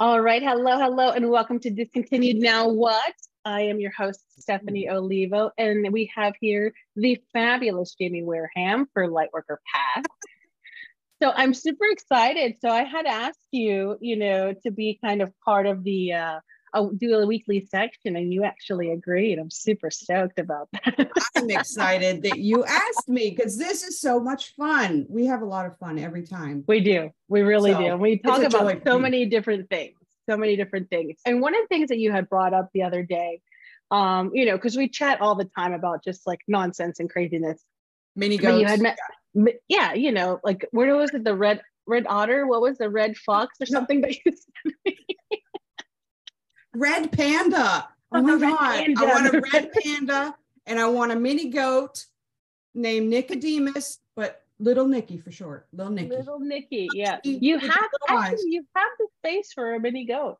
All right. Hello, hello, and welcome to Discontinued Now What? I am your host, Stephanie Olivo, and we have here the fabulous Jamie Wareham for Lightworker Path. So I'm super excited. So I had asked you, you know, to be kind of part of the uh, I'll do a weekly section and you actually agreed. I'm super stoked about that. I'm excited that you asked me because this is so much fun. We have a lot of fun every time. We do. We really so, do. And we talk about so many different things, so many different things. And one of the things that you had brought up the other day, um, you know, because we chat all the time about just like nonsense and craziness. Mini goats. You had met, yeah, you know, like where was it? The red red otter? What was the red fox or something that you said? Red panda. Oh my god! I want a red panda and I want a mini goat named Nicodemus, but Little Nicky for short. Little Nicky. Little Nicky, yeah. You have actually, you have the space for a mini goat.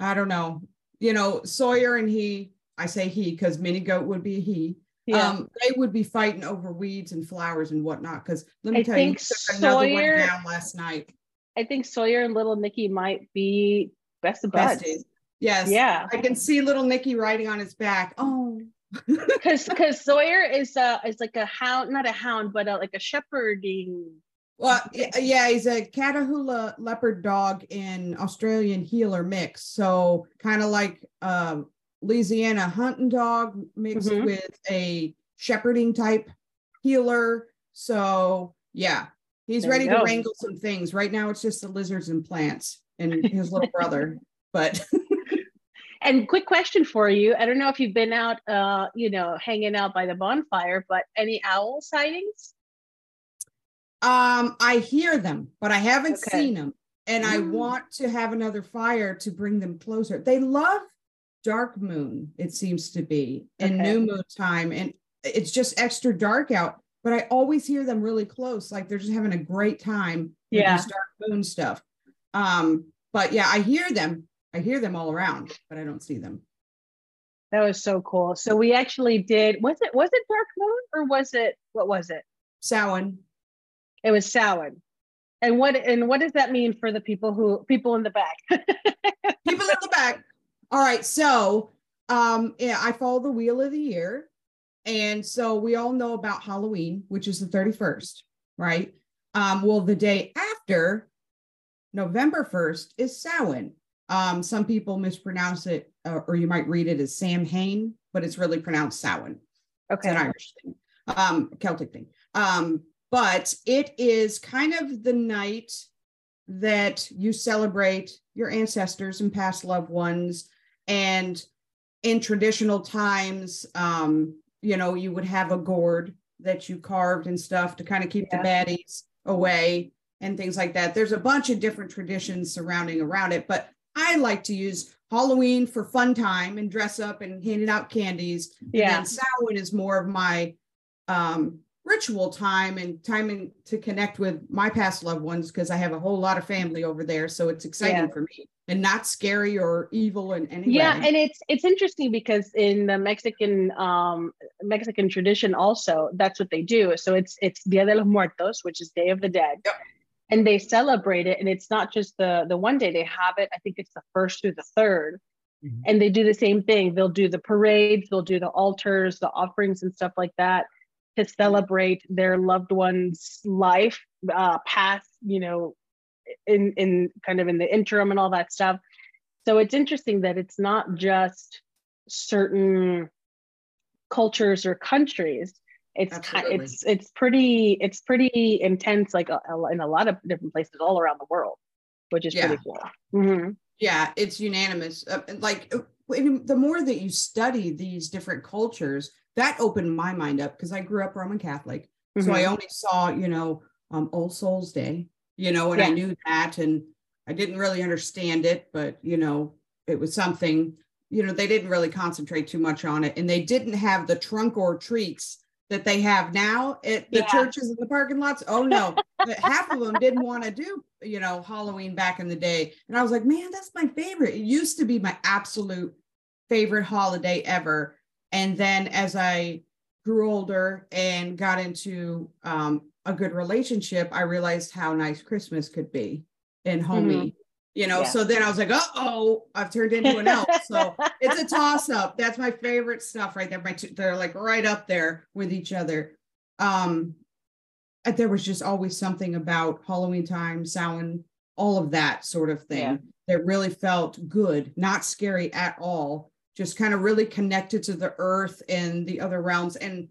I don't know. You know, Sawyer and he, I say he because mini goat would be he. Yeah. Um, they would be fighting over weeds and flowers and whatnot. Because let me I tell you, took another Sawyer, one down last night. I think Sawyer and Little Nicky might be best of buds. Besties. Yes. Yeah. I can see little Nicky riding on his back. Oh. Because because Sawyer is uh is like a hound, not a hound, but a, like a shepherding. Well, yeah, he's a Catahoula leopard dog in Australian heeler mix. So kind of like um, Louisiana hunting dog mixed mm-hmm. with a shepherding type heeler. So yeah, he's there ready to wrangle some things. Right now, it's just the lizards and plants and his little brother. But and quick question for you. I don't know if you've been out uh, you know, hanging out by the bonfire, but any owl sightings? Um, I hear them, but I haven't okay. seen them. And mm. I want to have another fire to bring them closer. They love dark moon, it seems to be, and okay. new moon time. And it's just extra dark out. But I always hear them really close, like they're just having a great time yeah. dark moon stuff. Um, but yeah, I hear them. I hear them all around, but I don't see them. That was so cool. So we actually did. Was it was it Dark Moon or was it what was it? Samhain. It was Samhain. And what and what does that mean for the people who people in the back? people in the back. All right. So um yeah, I follow the wheel of the year. And so we all know about Halloween, which is the 31st, right? Um, well, the day after November 1st is Samhain. Um, some people mispronounce it, uh, or you might read it as Sam Hain, but it's really pronounced Samhain. Okay. It's an Irish thing, um, Celtic thing. Um, but it is kind of the night that you celebrate your ancestors and past loved ones. And in traditional times, um, you know, you would have a gourd that you carved and stuff to kind of keep yeah. the baddies away and things like that. There's a bunch of different traditions surrounding around it, but I like to use Halloween for fun time and dress up and handing out candies. Yeah. And Samhain is more of my um, ritual time and time to connect with my past loved ones because I have a whole lot of family over there. So it's exciting yeah. for me and not scary or evil in any yeah, way. and it's it's interesting because in the Mexican um Mexican tradition also that's what they do. So it's it's Dia de los Muertos, which is Day of the Dead. Yep and they celebrate it and it's not just the the one day they have it i think it's the first through the 3rd mm-hmm. and they do the same thing. They'll do the parades they'll do the altars the offerings and stuff like that to celebrate their loved one's life uh past you know in in kind of in the interim and all that stuff. So it's interesting that it's not just certain cultures or countries it's kind it's it's pretty it's pretty intense like a, a, in a lot of different places all around the world which is yeah. pretty cool mm-hmm. yeah it's unanimous uh, like uh, the more that you study these different cultures that opened my mind up because i grew up roman catholic mm-hmm. so i only saw you know um, all souls day you know and yeah. i knew that and i didn't really understand it but you know it was something you know they didn't really concentrate too much on it and they didn't have the trunk or treats that they have now at the yeah. churches and the parking lots. Oh no, half of them didn't want to do, you know, Halloween back in the day. And I was like, man, that's my favorite. It used to be my absolute favorite holiday ever. And then as I grew older and got into um, a good relationship, I realized how nice Christmas could be. and homey. Mm-hmm. You know, yeah. so then I was like, uh oh, I've turned into an elf. So it's a toss up. That's my favorite stuff right there. My two, they're like right up there with each other. Um, there was just always something about Halloween time, Samhain, all of that sort of thing yeah. that really felt good, not scary at all, just kind of really connected to the earth and the other realms. And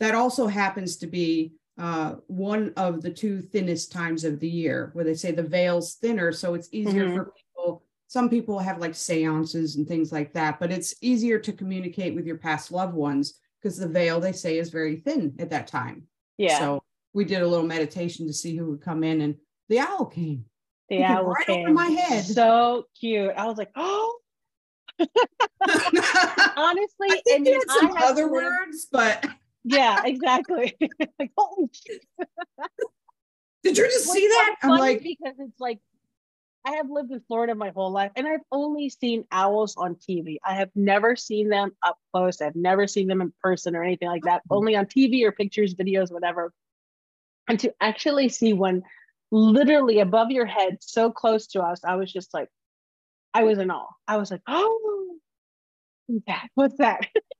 that also happens to be uh, one of the two thinnest times of the year where they say the veil's thinner. So it's easier mm-hmm. for people. Some people have like seances and things like that, but it's easier to communicate with your past loved ones because the veil, they say, is very thin at that time. Yeah. So we did a little meditation to see who would come in, and the owl came. The owl came right came. over my head. So cute. I was like, oh. Honestly, I think and some other lived, words, but yeah, exactly. like, oh, did you just see that? I'm like, because it's like I have lived in Florida my whole life and I've only seen owls on TV. I have never seen them up close. I've never seen them in person or anything like that, oh. only on TV or pictures, videos, whatever. And to actually see one literally above your head, so close to us, I was just like, I was in awe. I was like, oh, that? What's that?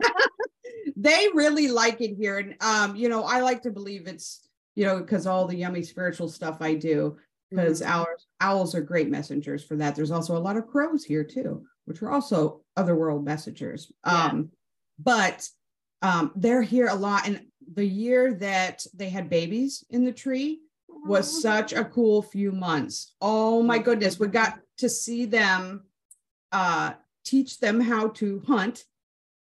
they really like it here. And, um, you know, I like to believe it's, you know, because all the yummy spiritual stuff I do, because mm-hmm. owls, owls are great messengers for that. There's also a lot of crows here too, which are also otherworld messengers. Yeah. Um, but um, they're here a lot. And the year that they had babies in the tree was such a cool few months. Oh my goodness. We got to see them uh, teach them how to hunt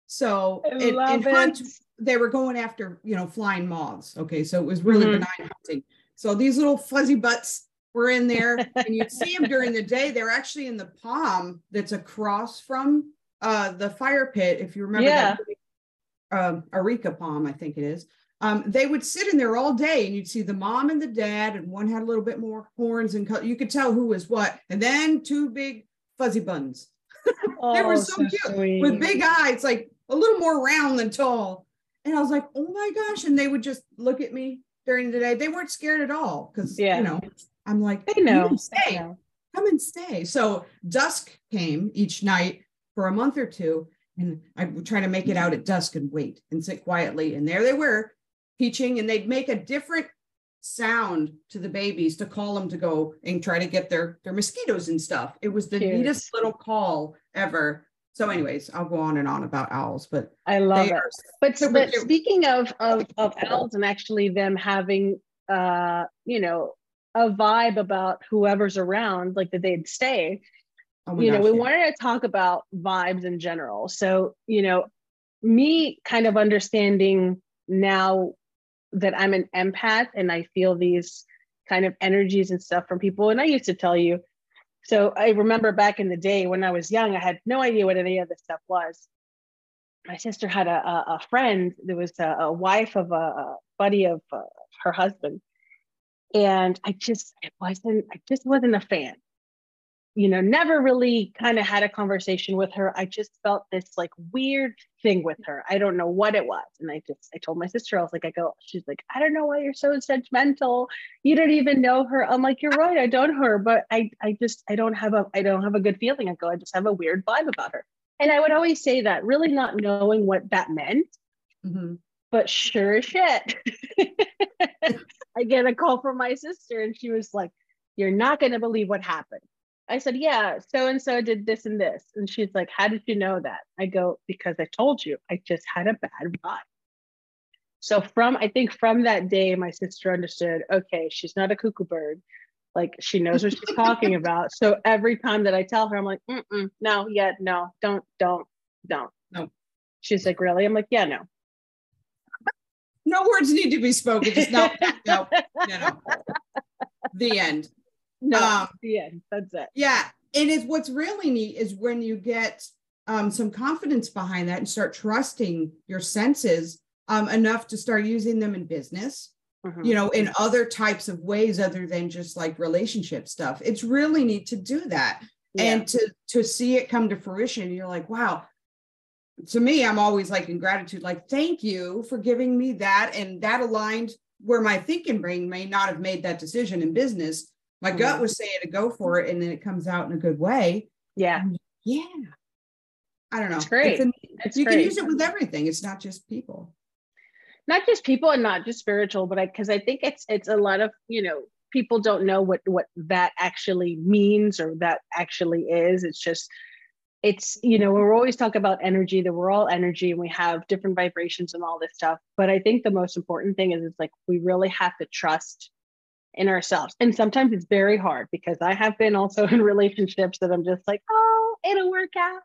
so in, in hunt, they were going after, you know, flying moths. Okay. So it was really mm-hmm. benign hunting. So these little fuzzy butts were in there and you'd see them during the day. They're actually in the palm that's across from uh, the fire pit. If you remember yeah. that um, Areca palm, I think it is. Um, they would sit in there all day and you'd see the mom and the dad, and one had a little bit more horns and color. You could tell who was what. And then two big fuzzy buns. Oh, they were so, so cute sweet. with big eyes, like a little more round than tall. And I was like, oh my gosh. And they would just look at me during the day. They weren't scared at all because, yeah. you know, I'm like, they know. Stay. Know. Come and stay. So dusk came each night for a month or two. And I would try to make it out at dusk and wait and sit quietly. And there they were teaching, and they'd make a different sound to the babies to call them to go and try to get their their mosquitoes and stuff. It was the Cheers. neatest little call ever. So, anyways, I'll go on and on about owls, but I love it. But, but speaking of, of of owls and actually them having uh, you know, a vibe about whoever's around, like that they'd stay. Oh you gosh, know, we yeah. wanted to talk about vibes in general. So, you know, me kind of understanding now that I'm an empath and I feel these kind of energies and stuff from people. And I used to tell you, so I remember back in the day when I was young, I had no idea what any of this stuff was. My sister had a, a, a friend that was a, a, wife of a, buddy of uh, her husband. And I just, I wasn't, I just wasn't a fan you know, never really kind of had a conversation with her. I just felt this like weird thing with her. I don't know what it was. And I just, I told my sister, I was like, I go, she's like, I don't know why you're so judgmental. You don't even know her. I'm like, you're right. I don't her, but I, I just, I don't have a, I don't have a good feeling. I go, I just have a weird vibe about her. And I would always say that really not knowing what that meant. Mm-hmm. But sure as shit, I get a call from my sister and she was like, you're not going to believe what happened. I said, Yeah, so and so did this and this. And she's like, How did you know that? I go, Because I told you, I just had a bad vibe. So, from I think from that day, my sister understood, okay, she's not a cuckoo bird. Like she knows what she's talking about. So every time that I tell her, I'm like, Mm-mm, no, yeah, no, don't, don't, don't. No. She's like, really? I'm like, yeah, no. No words need to be spoken. Just no, no, no, no. The end. No, um, the end. That's it. Yeah. And it's what's really neat is when you get um, some confidence behind that and start trusting your senses um, enough to start using them in business, mm-hmm. you know, in other types of ways other than just like relationship stuff. It's really neat to do that. Yeah. And to to see it come to fruition, you're like, wow, to me, I'm always like in gratitude, like, thank you for giving me that. And that aligned where my thinking brain may not have made that decision in business, My mm-hmm. gut was saying to go for it, and then it comes out in a good way. Yeah. Yeah. I don't know. It's great. It's it's you great. can use it with everything. It's not just people. Not just people and not just spiritual, but I because I think it's it's a lot of, you know, people don't know what what that actually means or that actually is. It's just it's you know we're always talking about energy that we're all energy and we have different vibrations and all this stuff but i think the most important thing is it's like we really have to trust in ourselves and sometimes it's very hard because i have been also in relationships that i'm just like oh it'll work out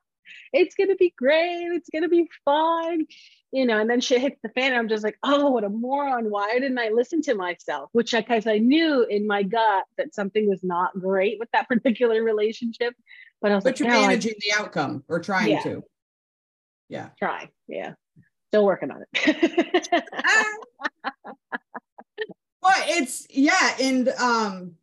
it's gonna be great it's gonna be fun. you know and then shit hits the fan and i'm just like oh what a moron why didn't i listen to myself which because i knew in my gut that something was not great with that particular relationship but I was but like, you're no, managing I, the outcome or trying yeah. to. Yeah. Try. Yeah. Still working on it. Ah. Well, it's yeah, and um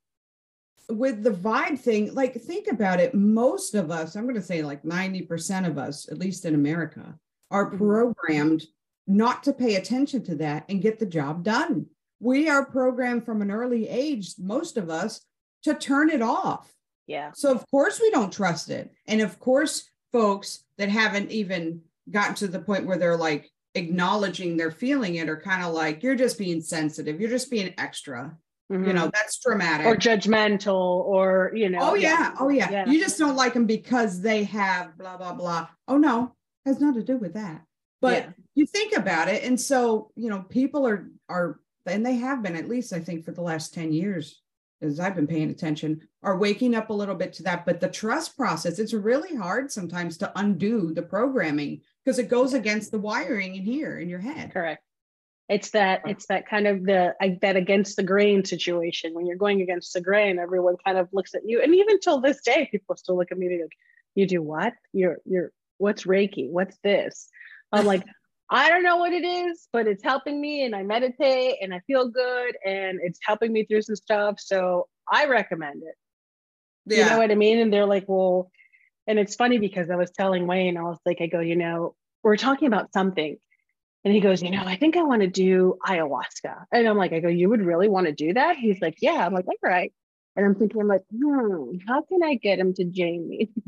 with the vibe thing, like think about it. Most of us, I'm gonna say like 90% of us, at least in America, are mm-hmm. programmed not to pay attention to that and get the job done. We are programmed from an early age, most of us, to turn it off yeah. So of course we don't trust it. And of course, folks that haven't even gotten to the point where they're like acknowledging they're feeling it are kind of like, you're just being sensitive, you're just being extra. Mm-hmm. You know, that's dramatic. Or judgmental, or you know. Oh yeah. yeah. Oh yeah. yeah. You just don't like them because they have blah blah blah. Oh no, has nothing to do with that. But yeah. you think about it, and so you know, people are are and they have been at least I think for the last 10 years as I've been paying attention, are waking up a little bit to that. But the trust process, it's really hard sometimes to undo the programming because it goes against the wiring in here in your head. Correct. It's that it's that kind of the that against the grain situation. When you're going against the grain, everyone kind of looks at you. And even till this day, people still look at me like, you do what? You're you're what's Reiki? What's this? I'm like, I don't know what it is, but it's helping me and I meditate and I feel good and it's helping me through some stuff. So I recommend it. Yeah. You know what I mean? And they're like, well, and it's funny because I was telling Wayne, I was like, I go, you know, we're talking about something. And he goes, you know, I think I want to do ayahuasca. And I'm like, I go, you would really want to do that? He's like, yeah. I'm like, all right. And I'm thinking, I'm like, hmm, how can I get him to Jamie?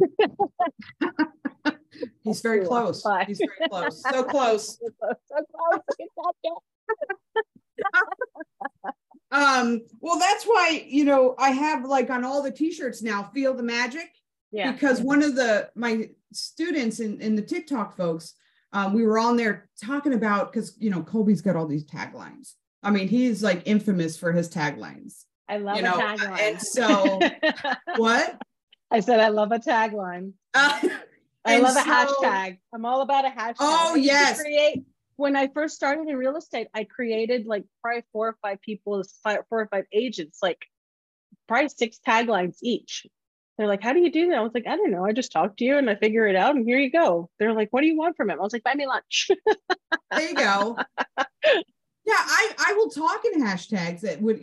He's very close. He's very close. So close. so close. um, well, that's why, you know, I have like on all the t-shirts now, feel the magic. Yeah. Because one of the my students in, in the TikTok folks, um, we were on there talking about because you know Colby's got all these taglines. I mean, he's like infamous for his taglines. I love you know, a tagline. And so what? I said I love a tagline. Uh, I love so, a hashtag. I'm all about a hashtag. Oh yes. Create when I first started in real estate, I created like probably four or five people, four or five agents, like probably six taglines each. They're like, "How do you do that?" I was like, "I don't know. I just talk to you and I figure it out, and here you go." They're like, "What do you want from him?" I was like, "Buy me lunch." there you go. Yeah, I I will talk in hashtags. That would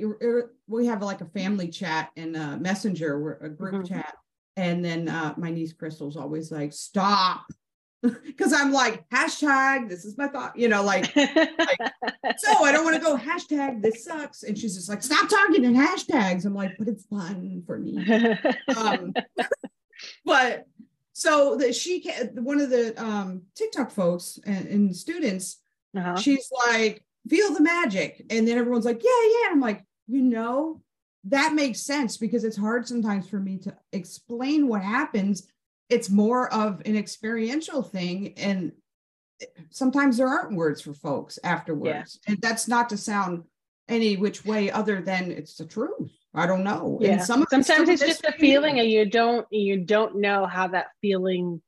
we have like a family chat and a messenger, a group mm-hmm. chat, and then uh, my niece Crystal's always like, stop. Because I'm like, hashtag, this is my thought, you know, like, like so I don't want to go hashtag, this sucks. And she's just like, stop talking in hashtags. I'm like, but it's fun for me. um, but so that she can, one of the um, TikTok folks and, and students, uh-huh. she's like, feel the magic. And then everyone's like, yeah, yeah. I'm like, you know, that makes sense because it's hard sometimes for me to explain what happens. It's more of an experiential thing. And sometimes there aren't words for folks afterwards. Yeah. And that's not to sound any which way other than it's the truth. I don't know. Yeah. And some sometimes it's just a feeling and you don't you don't know how that feeling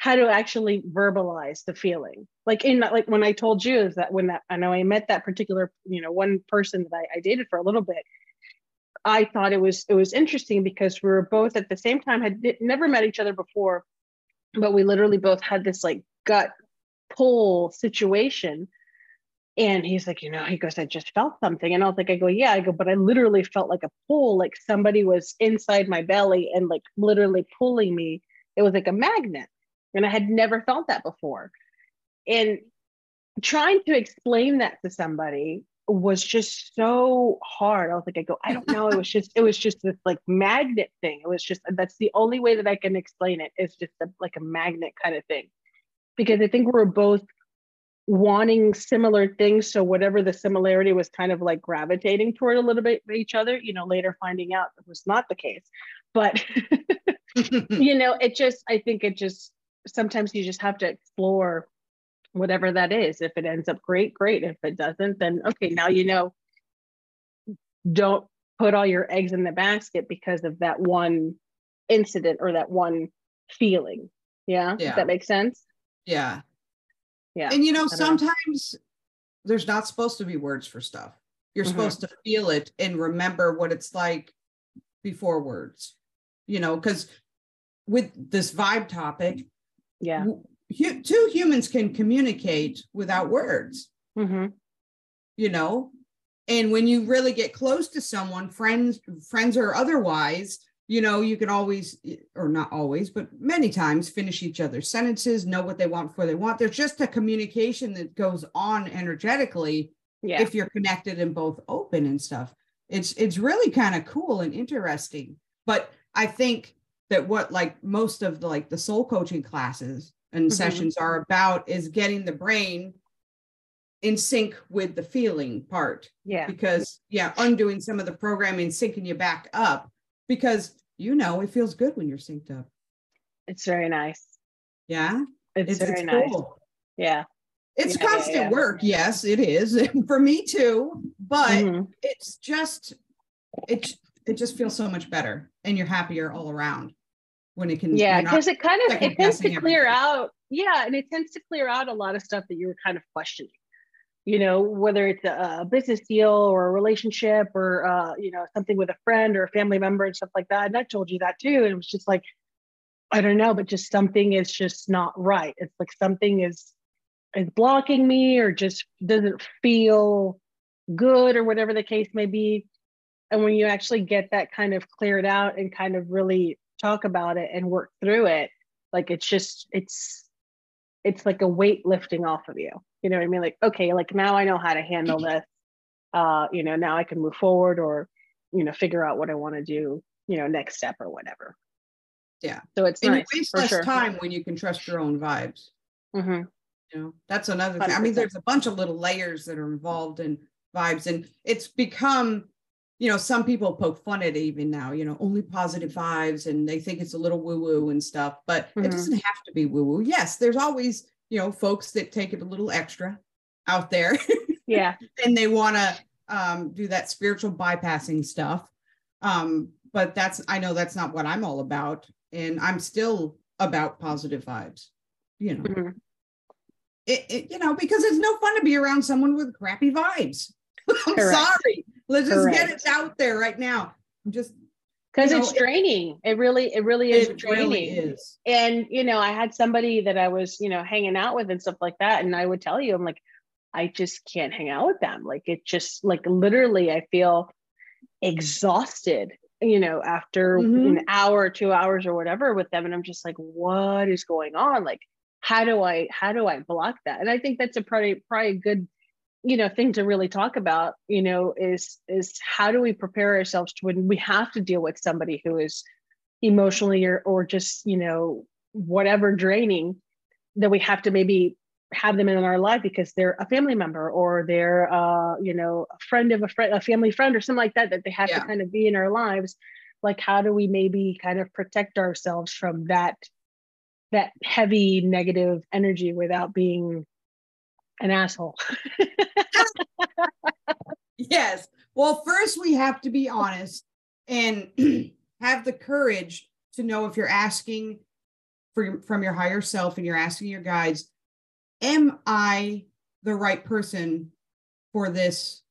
how to actually verbalize the feeling like in like when i told you is that when that i know i met that particular you know one person that I, I dated for a little bit i thought it was it was interesting because we were both at the same time had never met each other before but we literally both had this like gut pull situation. And he's like you know he goes i just felt something. And i was like i go yeah i go but i literally felt like a pull like somebody was inside my belly and like literally pulling me. It was like a magnet and I had never felt that before. And trying to explain that to somebody was just so hard. I was like, I go, I don't know. It was just, it was just this like magnet thing. It was just, that's the only way that I can explain it. It's just a, like a magnet kind of thing. Because I think we're both wanting similar things. So whatever the similarity was kind of like gravitating toward a little bit each other, you know, later finding out it was not the case. But, you know, it just, I think it just, sometimes you just have to explore whatever that is. If it ends up great, great. If it doesn't, then okay, now you know. Don't put all your eggs in the basket because of that one incident or that one feeling. Yeah. yeah. Does that make sense? Yeah. Yeah. And you know, sometimes know. there's not supposed to be words for stuff. You're mm-hmm. supposed to feel it and remember what it's like before words, you know, because with this vibe topic, yeah, hu- two humans can communicate without words mm-hmm. you know and when you really get close to someone friends friends or otherwise you know you can always or not always but many times finish each other's sentences know what they want before they want there's just a communication that goes on energetically yeah. if you're connected and both open and stuff it's it's really kind of cool and interesting but i think that what like most of the like the soul coaching classes and mm-hmm. sessions are about is getting the brain in sync with the feeling part. Yeah. Because yeah, undoing some of the programming, syncing you back up because you know it feels good when you're synced up. It's very nice. Yeah. It's, it's very it's nice. Cool. Yeah. It's yeah, constant yeah, yeah. work. Yes, it is for me too. But mm-hmm. it's just it it just feels so much better and you're happier all around when it can yeah because it kind of it tends to clear everything. out yeah and it tends to clear out a lot of stuff that you were kind of questioning. You know whether it's a, a business deal or a relationship or uh, you know something with a friend or a family member and stuff like that and i told you that too and it was just like i don't know but just something is just not right. It's like something is is blocking me or just doesn't feel good or whatever the case may be. And when you actually get that kind of cleared out and kind of really talk about it and work through it like it's just it's it's like a weight lifting off of you. You know what i mean? Like okay like now i know how to handle this. Uh you know now i can move forward or you know figure out what i want to do you know next step or whatever. Yeah. So it's and nice, you waste less sure. time when you can trust your own vibes. Mm-hmm. you know that's another thing. 100%. i mean there's a bunch of little layers that are involved in vibes and it's become you know, some people poke fun at it even now, you know, only positive vibes and they think it's a little woo woo and stuff, but mm-hmm. it doesn't have to be woo woo. Yes, there's always, you know, folks that take it a little extra out there. Yeah. and they want to um, do that spiritual bypassing stuff. Um, but that's, I know that's not what I'm all about. And I'm still about positive vibes, you know. Mm-hmm. It, it, you know, because it's no fun to be around someone with crappy vibes. I'm Correct. sorry. Let's just Correct. get it out there right now. I'm just because it's draining. It, it, really, it really is it draining. Really is. And you know, I had somebody that I was, you know, hanging out with and stuff like that, and I would tell you, I'm like, I just can't hang out with them. Like it just, like literally, I feel exhausted. You know, after mm-hmm. an hour, two hours, or whatever with them, and I'm just like, what is going on? Like, how do I, how do I block that? And I think that's a probably probably a good you know thing to really talk about you know is is how do we prepare ourselves to when we have to deal with somebody who is emotionally or or just you know whatever draining that we have to maybe have them in our life because they're a family member or they're uh you know a friend of a friend a family friend or something like that that they have yeah. to kind of be in our lives like how do we maybe kind of protect ourselves from that that heavy negative energy without being an asshole. yes. Well, first we have to be honest and have the courage to know if you're asking for, from your higher self and you're asking your guides, am I the right person for this?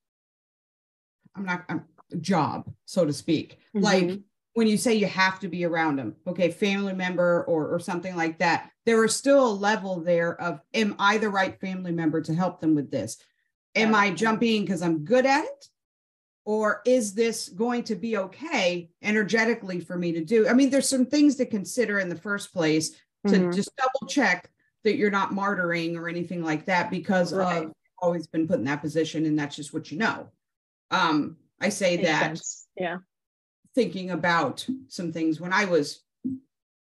I'm not I'm, job, so to speak. Mm-hmm. Like when you say you have to be around them, okay, family member or, or something like that, there is still a level there of, am I the right family member to help them with this? Am I jumping because I'm good at it? Or is this going to be okay energetically for me to do? I mean, there's some things to consider in the first place to mm-hmm. just double check that you're not martyring or anything like that because right. of always been put in that position and that's just what you know. Um, I say Makes that sense. yeah. Thinking about some things when I was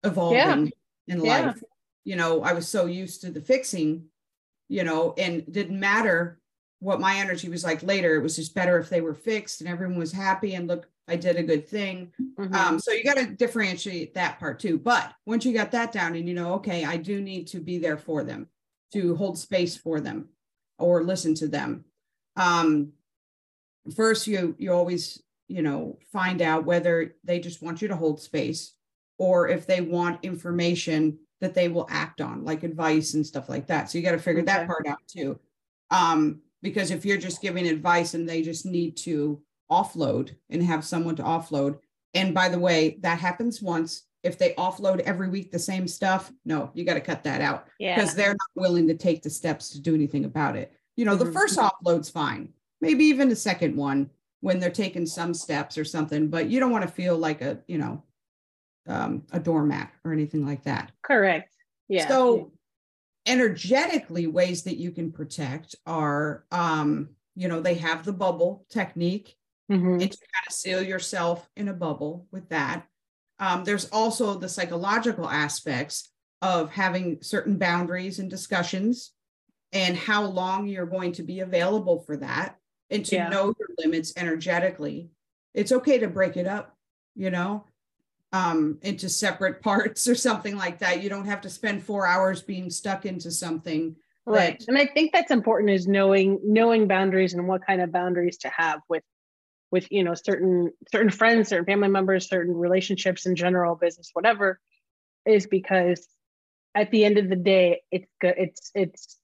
evolving yeah. in life, yeah. you know, I was so used to the fixing, you know, and didn't matter what my energy was like later. It was just better if they were fixed and everyone was happy and look, I did a good thing. Mm-hmm. Um, so you got to differentiate that part too. But once you got that down and you know, okay, I do need to be there for them, to hold space for them or listen to them. Um, first, you you always you know find out whether they just want you to hold space or if they want information that they will act on, like advice and stuff like that. So you got to figure okay. that part out too. Um, because if you're just giving advice and they just need to offload and have someone to offload. And by the way, that happens once. If they offload every week the same stuff, no, you got to cut that out yeah. because they're not willing to take the steps to do anything about it. You know, mm-hmm. the first offload's fine, maybe even the second one when they're taking some steps or something, but you don't want to feel like a, you know, um, a doormat or anything like that. Correct. Yeah. So energetically ways that you can protect are um, you know, they have the bubble technique mm-hmm. and to kind of seal yourself in a bubble with that. Um, there's also the psychological aspects of having certain boundaries and discussions and how long you're going to be available for that and to yeah. know your limits energetically. It's okay to break it up, you know, um, into separate parts or something like that. You don't have to spend four hours being stuck into something right that, and i think that's important is knowing knowing boundaries and what kind of boundaries to have with with you know certain certain friends certain family members certain relationships in general business whatever is because at the end of the day it's good it's it's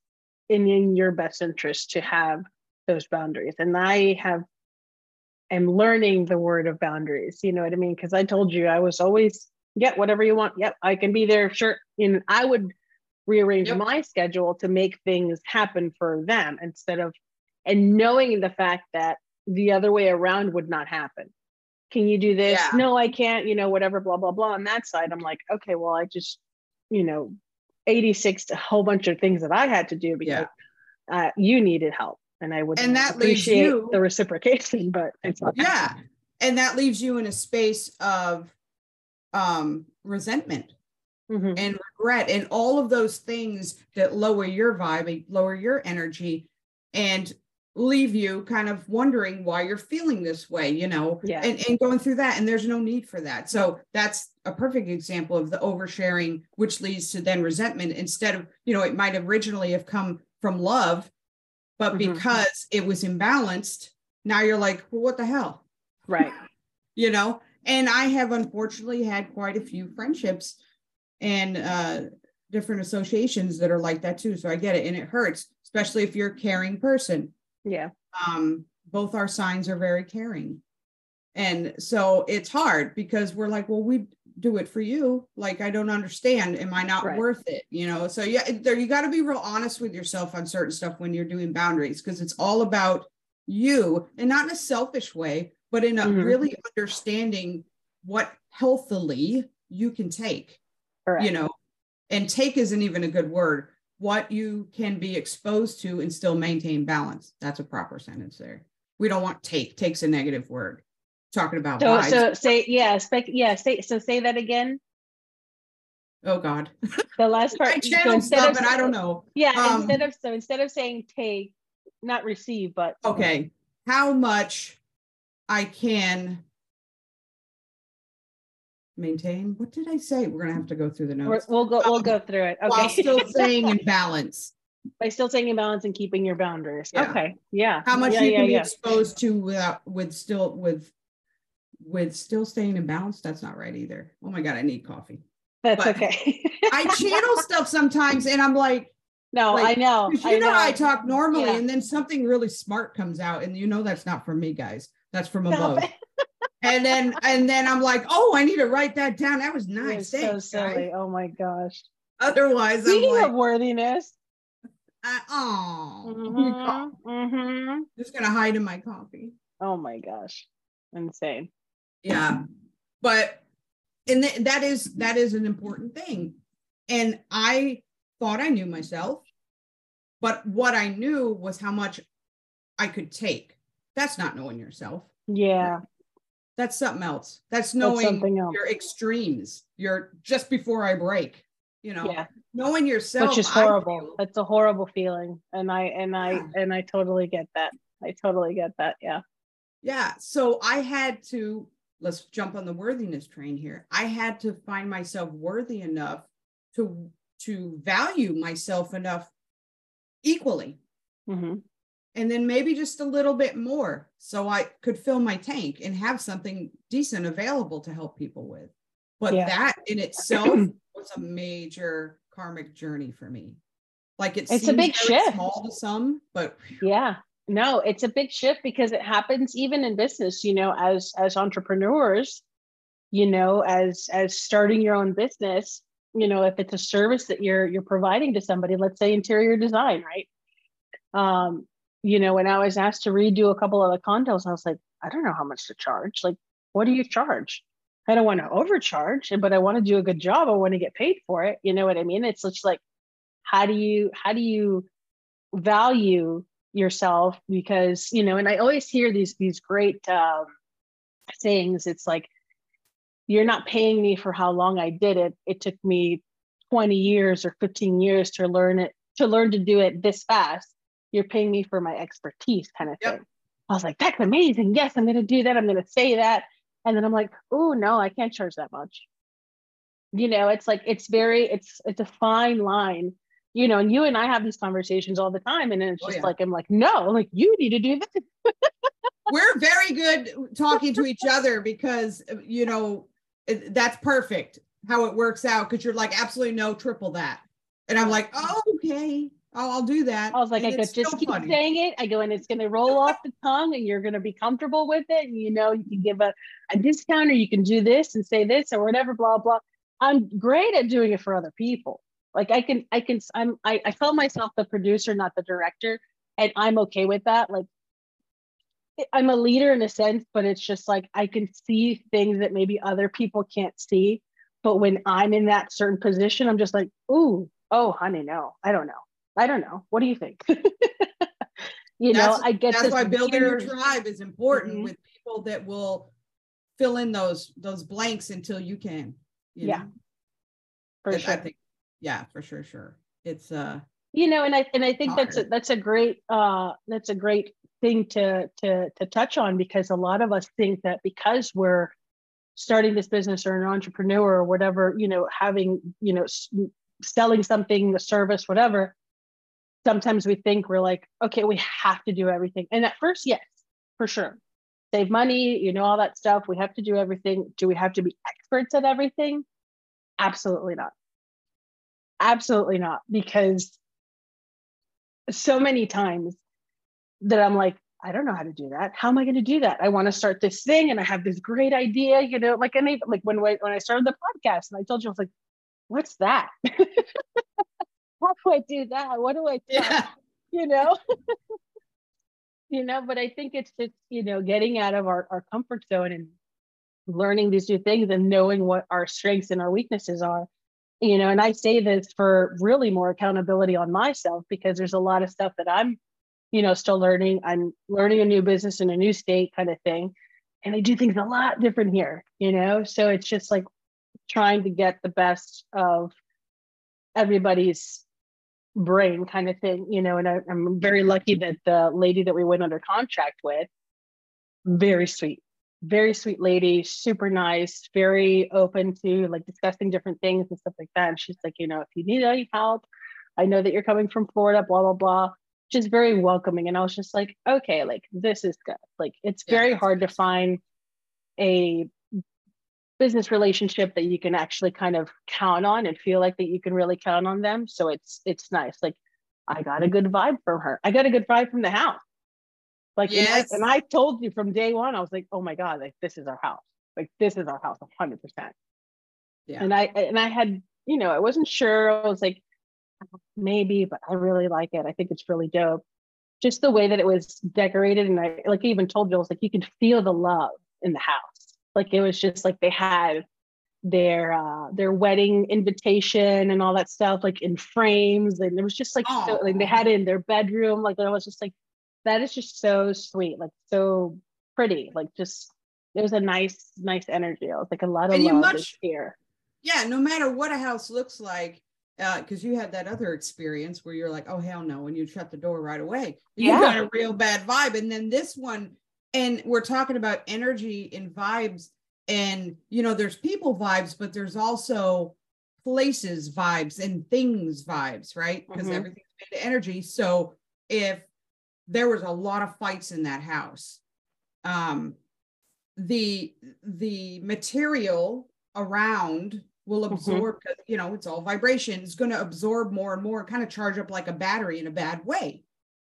in, in your best interest to have those boundaries and i have am learning the word of boundaries you know what i mean because i told you i was always get yeah, whatever you want yep i can be there sure and i would rearrange yep. my schedule to make things happen for them instead of and knowing the fact that the other way around would not happen. Can you do this? Yeah. No, I can't, you know, whatever, blah, blah, blah. On that side, I'm like, okay, well, I just, you know, 86 a whole bunch of things that I had to do because yeah. uh, you needed help. And I would and that appreciate you, the reciprocation, but it's not yeah. Happening. And that leaves you in a space of um resentment mm-hmm. and regret and all of those things that lower your vibe, lower your energy, and leave you kind of wondering why you're feeling this way, you know, yeah. and, and going through that. And there's no need for that. So that's a perfect example of the oversharing, which leads to then resentment instead of, you know, it might originally have come from love, but mm-hmm. because it was imbalanced, now you're like, well, what the hell? Right. you know, and I have unfortunately had quite a few friendships and uh, different associations that are like that too. So I get it, and it hurts, especially if you're a caring person. Yeah. Um, both our signs are very caring, and so it's hard because we're like, well, we do it for you. Like I don't understand. Am I not right. worth it? You know. So yeah, there you got to be real honest with yourself on certain stuff when you're doing boundaries because it's all about you and not in a selfish way, but in a mm-hmm. really understanding what healthily you can take Correct. you know, and take isn't even a good word. What you can be exposed to and still maintain balance. That's a proper sentence there. We don't want take. Take's a negative word. Talking about so so say yeah spec yeah say so say that again. Oh God. The last part. I so stuff, of, and I don't know. Yeah. Um, instead of so instead of saying take, not receive, but okay. How much I can maintain. What did I say? We're gonna have to go through the notes. we will go. We'll um, go through it. Okay. While still staying in balance. By still staying in balance and keeping your boundaries. Yeah. Okay. Yeah. How much yeah, you yeah, can be exposed to without with still with with still staying in balance. That's not right either. Oh my god, I need coffee. That's but okay. I channel stuff sometimes, and I'm like. No, like, I know. You I know, know, I talk normally, and then something really smart comes out, and you know that's not from me, guys. That's from above and then and then I'm like, oh, I need to write that down. That was nice. so silly. Guys. Oh my gosh. Otherwise, speaking like, of worthiness. I, oh, mm-hmm, mm-hmm. just gonna hide in my coffee. Oh my gosh, insane. Yeah, but and th- that is that is an important thing. And I thought I knew myself, but what I knew was how much I could take. That's not knowing yourself. Yeah. That's something else. That's knowing something else. your extremes. You're just before I break, you know, Yeah. knowing yourself. Which is horrible. That's a horrible feeling. And I and I Yeah. and I totally get that. I totally get that. Yeah. Yeah. So I had to, let's jump on the worthiness train here. I had to find myself worthy enough to to value myself enough equally. hmm And then maybe just a little bit more so I could fill my tank and have something decent available to help people with. But Yeah. that in itself was a major karmic journey for me. Like it It's a big shift. small to some, but Yeah. No, it's a big shift because it happens even in business, you know, as as entrepreneurs, you know, as as starting your own business, you know, if it's a service that you're you're providing to somebody, let's say interior design, right? Um, you know, when I was asked to redo a couple of the condos, I was like, I don't know how much to charge. Like, what do you charge? I don't want to overcharge, but I want to do a good job. I want to get paid for it. You know what I mean? It's just like, how do you how do you value yourself? Because you know, and I always hear these these great um, sayings. It's like, you're not paying me for how long I did it. It took me 20 years or 15 years to learn it to learn to do it this fast. You're paying me for my expertise, kind of Yep. thing. I was like, that's amazing. Yes, I'm going to do that. I'm going to say that. And then I'm like, oh no, I can't charge that much. You know, it's like it's very, it's it's a fine line. You know, and you and I have these conversations all the time, and it's Oh, just yeah. like I'm like, no, like you need to do this. we're very good talking to each other because you know it- that's perfect how it works out because you're like absolutely no triple that and i'm like oh okay oh, i'll do that I was like, And I could just keep funny. saying it. I go, and it's going to roll off the tongue, and you're going to be comfortable with it. And you know, you can give a, a discount, or you can do this and say this, or whatever, blah blah. I'm great at doing it for other people. Like I can, I can, I'm, I, I call myself the producer, not the director, and I'm okay with that. Like I'm a leader in a sense, but it's just like I can see things that maybe other people can't see. But when I'm in that certain position, I'm just like, ooh, oh, honey, no, I don't know. I don't know. What do you think? you know, I get that's why building a weird- tribe is important Mhm. with people that will fill in those those blanks until you can you Yeah, know? for That- sure. i think yeah for sure sure. It's uh you know and i and i think that's a, that's a great uh that's a great thing to to to touch on because a lot of us think that because we're starting this business or an entrepreneur or whatever you know having you know s- selling something the service whatever sometimes we think we're like okay we have to do everything. And at first yes for sure. Save money you know all that stuff. We have to do everything. Do we have to be experts at everything? Absolutely not absolutely not because so many times that I'm like, I don't know how to do that. How am I going to do that? I want to start this thing and I have this great idea, you know, like, and I, like when, I- when I started the podcast and I told you, I was like, what's that? how do I do that? What do I, yeah you know? you know, but I think it's just, you know, getting out of our, our comfort zone and learning these new things and knowing what our strengths and our weaknesses are. You know, and I say this for really more accountability on myself because there's a lot of stuff that I'm, you know, still learning. I'm learning a new business in a new state kind of thing. And I do things a lot different here, you know? So it's just like trying to get the best of everybody's brain kind of thing, you know. And I, I'm very lucky that the lady that we went under contract with, very sweet, very sweet lady, super nice, very open to like discussing different things and stuff like that. And she's like, you know, if you need any help, I know that you're coming from Florida, blah, blah, blah. Just very welcoming. And I was just like, okay, like this is good. Like it's Yeah, very hard to find a business relationship that you can actually kind of count on and feel like that you can really count on them. So it's it's nice. Like I got a good vibe from her. I got a good vibe from the house. Like and I- Yes. and, I, told you from day one, I was like, oh my God, like this is our house. Like this is our house, hundred percent. yeah And I and I had, you know, I wasn't sure. I was like, maybe, but I really like it. I think it's really dope. Just the way that it was decorated. And I like I even told you, I was like, you can feel the love in the house. Like it was just like they had their uh their wedding invitation and all that stuff like in frames and it was just like so like they had it in their bedroom like I was just like that is just so sweet like so pretty like just was a nice nice energy. I was like a lot of and love much, here. Yeah no matter what a house looks like because uh, you had that other experience where you're like oh hell no and you shut the door right away. You yeah. got a real bad vibe. And then this one and we're talking about energy and vibes. And you know there's people vibes but there's also places vibes and things vibes right? Because mm-hmm. everything's made of energy. So if there was a lot of fights in that house um the the material around will mm-hmm. absorb mm-hmm. you know it's all vibration it's going to absorb more and more kind of charge up like a battery in a bad way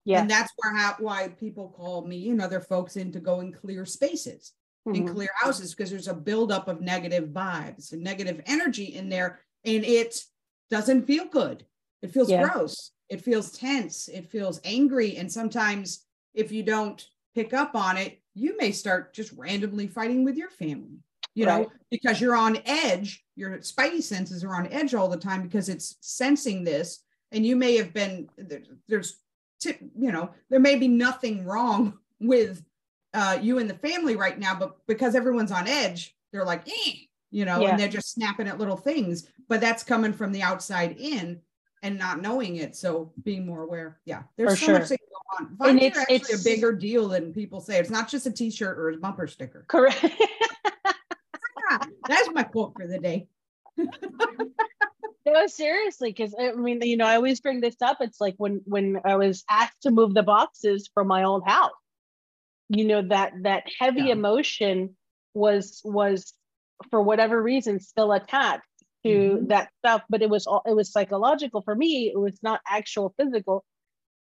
yeah and that's where how, why people call me and other folks in to go clear spaces mm-hmm. in clear houses because there's a buildup of negative vibes and negative energy in there and it doesn't feel good it feels yeah. gross it feels tense it feels angry and sometimes if you don't pick up on it you may start just randomly fighting with your family you right. know because you're on edge your spidey senses are on edge all the time because it's sensing this and you may have been there's you know there may be nothing wrong with uh, you and the family right now, but because everyone's on edge, they're like, eh, you know, yeah. and they're just snapping at little things. But that's coming from the outside in and not knowing it. So being more aware. Yeah, there's For so sure. much that go on. And it's, actually it's, a bigger deal than people say. It's not just a t-shirt or a bumper sticker. Correct. that's my quote for the day. no, seriously, because I mean, you know, I always bring this up. It's like when when I was asked to move the boxes from my old house you know that that heavy yeah. emotion was was for whatever reason still attached to mm-hmm. that stuff but it was all it was psychological for me it was not actual physical.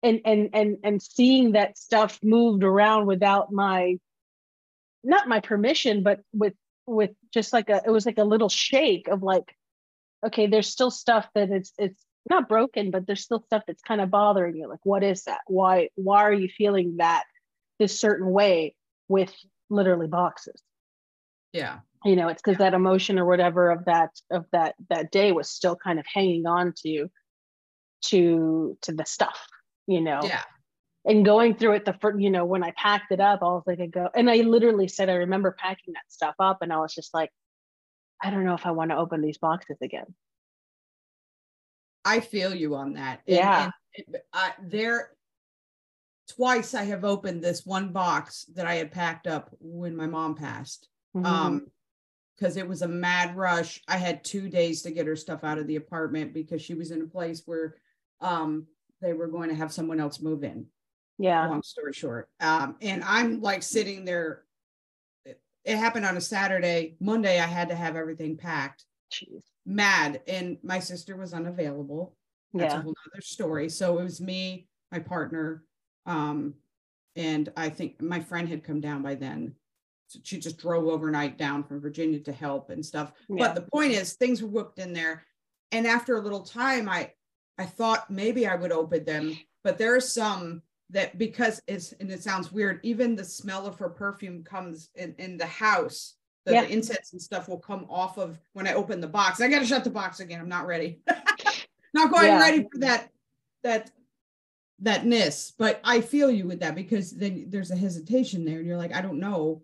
And and and and seeing that stuff moved around without my not my permission but with with just like a it was like a little shake of like okay there's still stuff that it's it's not broken but there's still stuff that's kind of bothering you. Like what is that? Why why are you feeling that this certain way with literally boxes? Yeah you know it's because that emotion or whatever of that of that that day was still kind of hanging on to to to the stuff you know? Yeah. And going through it the first you know when i packed it up i was like i go and i literally said i remember packing that stuff up and i was just like i don't know if i want to open these boxes again. I feel you on that yeah. and, and, I, there twice I have opened this one box that I had packed up when my mom passed. Mm-hmm. Um, because it was a mad rush. I had two days to get her stuff out of the apartment because she was in a place where um they were going to have someone else move in. Yeah. Long story short. Um, and I'm like sitting there. It, it happened on a Saturday. Monday, I had to have everything packed. Jeez. Mad. And my sister was unavailable. That's yeah. a whole other story. So it was me, my partner, um, and I think my friend had come down by then. She just drove overnight down from Virginia to help and stuff. Yeah. But the point is, things were whooped in there. And after a little time, I I thought maybe I would open them, but there are some that because it's and it sounds weird, even the smell of her perfume comes in, in the house. The, yeah. the incense and stuff will come off of when I open the box. I gotta shut the box again. I'm not ready. not quite yeah. ready for that that that ness but i feel you with that because then there's a hesitation there and you're like i don't know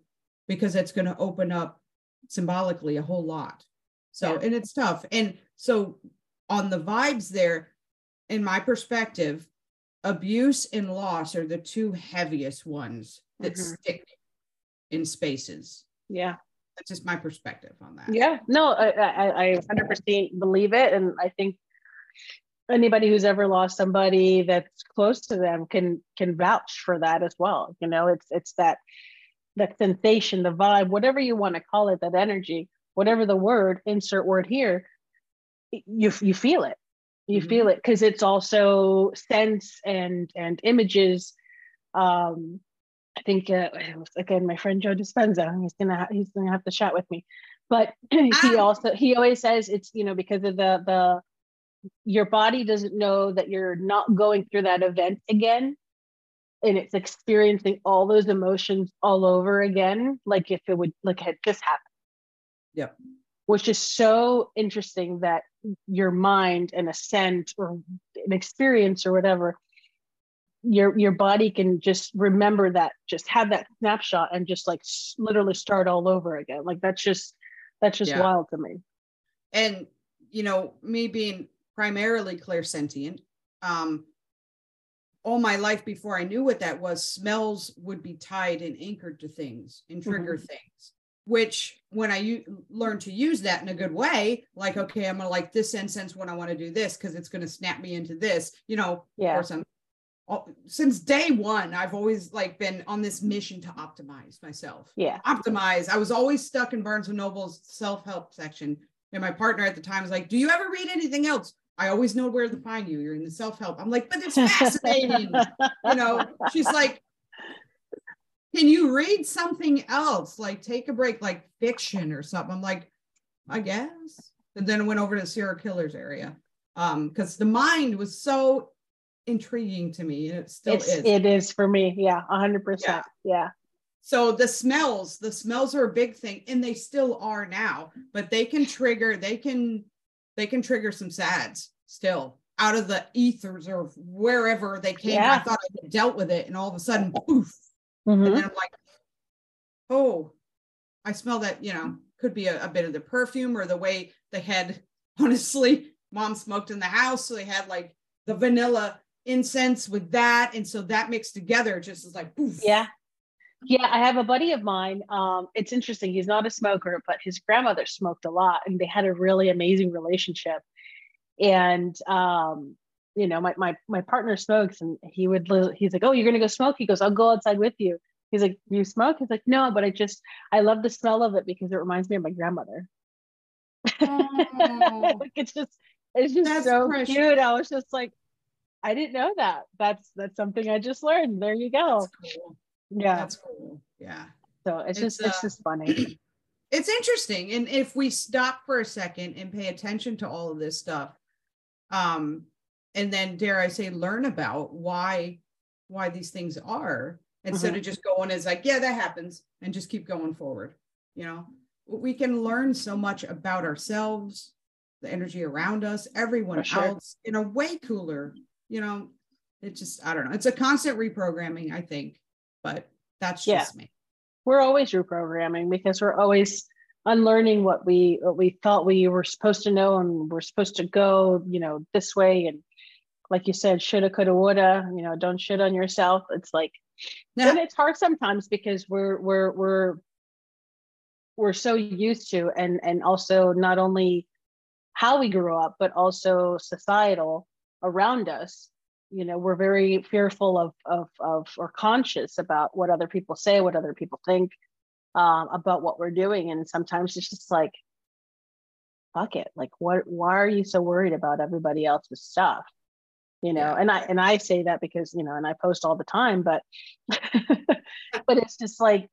because it's going to open up symbolically a whole lot. So yeah. and it's tough. And so on the vibes there in my perspective abuse and loss are the two heaviest ones that mm-hmm. stick in spaces. Yeah. That's just my perspective on that. Yeah. No i i, I 100% believe it. And i think anybody who's ever lost somebody that's close to them can can vouch for that as well. You know it's it's that that sensation the vibe whatever you want to call it that energy whatever the word insert word here you you feel it you mm-hmm. feel it because it's also sense and and images um i think uh, again my friend joe dispenza he's gonna ha- he's gonna have to chat with me but he ah. also he always says it's you know because of the the your body doesn't know that you're not going through that event again and it's experiencing all those emotions all over again like if it would like had just happened Yeah. which is so interesting that your mind and a scent or an experience or whatever your your body can just remember that just have that snapshot and just like literally start all over again like that's just that's just yeah. wild to me and you know me being primarily clairsentient um all my life before i knew what that was smells would be tied and anchored to things and trigger mm-hmm. things which when I u- learned to use that in a good way, like, okay, I'm gonna like this incense when I want to do this because it's gonna snap me into this, you know, yeah. since day one, I've always like been on this mission to optimize myself. Yeah. Optimize. I was always stuck in Barnes and Noble's self-help section. And my partner at the time was like, Do you ever read anything else? I always know where to find you. You're in the self-help. I'm like, but it's fascinating. you know, she's like, Can you read something else? Like take a break, like fiction or something. I'm like, I guess. And then I went over to serial killers area. Um, because the mind was so intriguing to me and it still it's, is it is for me yeah 100% yeah. yeah so the smells the smells are a big thing and they still are now but they can trigger they can they can trigger some sads still out of the ethers or wherever they came yeah. i thought i had dealt with it and all of a sudden poof mm-hmm. and then i'm like oh i smell that you know could be a, a bit of the perfume or the way they had honestly mom smoked in the house so they had like the vanilla incense with that. And so that mixed together just is like, poof. Yeah. Yeah, I have a buddy of mine. Um, it's interesting. He's not a smoker, but his grandmother smoked a lot, and they had a really amazing relationship. And um, you know, my my my partner smokes, and he would. He's like, "Oh, you're gonna go smoke?" He goes, "I'll go outside with you." He's like, "You smoke?" He's like, "No, but I just I love the smell of it because it reminds me of my grandmother." Oh. like it's just it's just That's so precious. cute. I was just like, I didn't know that. That's that's something I just learned. There you go. Cool. Yeah. That's cool. Yeah. So it's, it's just uh, it's just funny. It's interesting. And if we stop for a second and pay attention to all of this stuff, um, and then dare I say, learn about why why these things are instead mm-hmm. of just going as like, yeah, that happens, and just keep going forward. You know, we can learn so much about ourselves, the energy around us, everyone sure. else in a way cooler you know, it just, I don't know. It's a constant reprogramming, I think, but that's just yeah. me. We're always reprogramming because we're always unlearning what we what we thought we were supposed to know and we're supposed to go, you know, this way. And like you said, shoulda, coulda, woulda, you know, don't shit on yourself. It's like and it's hard sometimes because we're we're we're we're so used to and and also not only how we grew up, but also societal around us you know we're very fearful of of of or conscious about what other people say what other people think um, about what we're doing. And sometimes it's just like fuck it. Like what why are you so worried about everybody else's stuff? You know yeah. and i and i say that because you know and i post all the time but but it's just like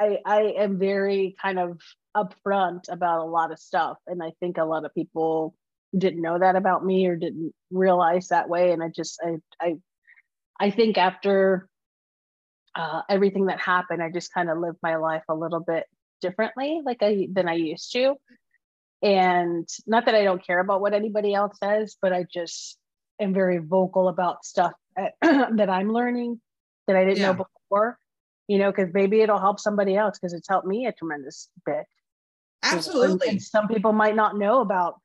i i am very kind of upfront about a lot of stuff. And i think a lot of people didn't know that about me or didn't realize that way. And i just i i i think after uh, everything that happened i just kind of lived my life a little bit differently like i than i used to. And not that i don't care about what anybody else says but i just am very vocal about stuff that i'm learning that i didn't yeah. know before you know because maybe it'll help somebody else because it's helped me a tremendous bit. Absolutely and some people might not know about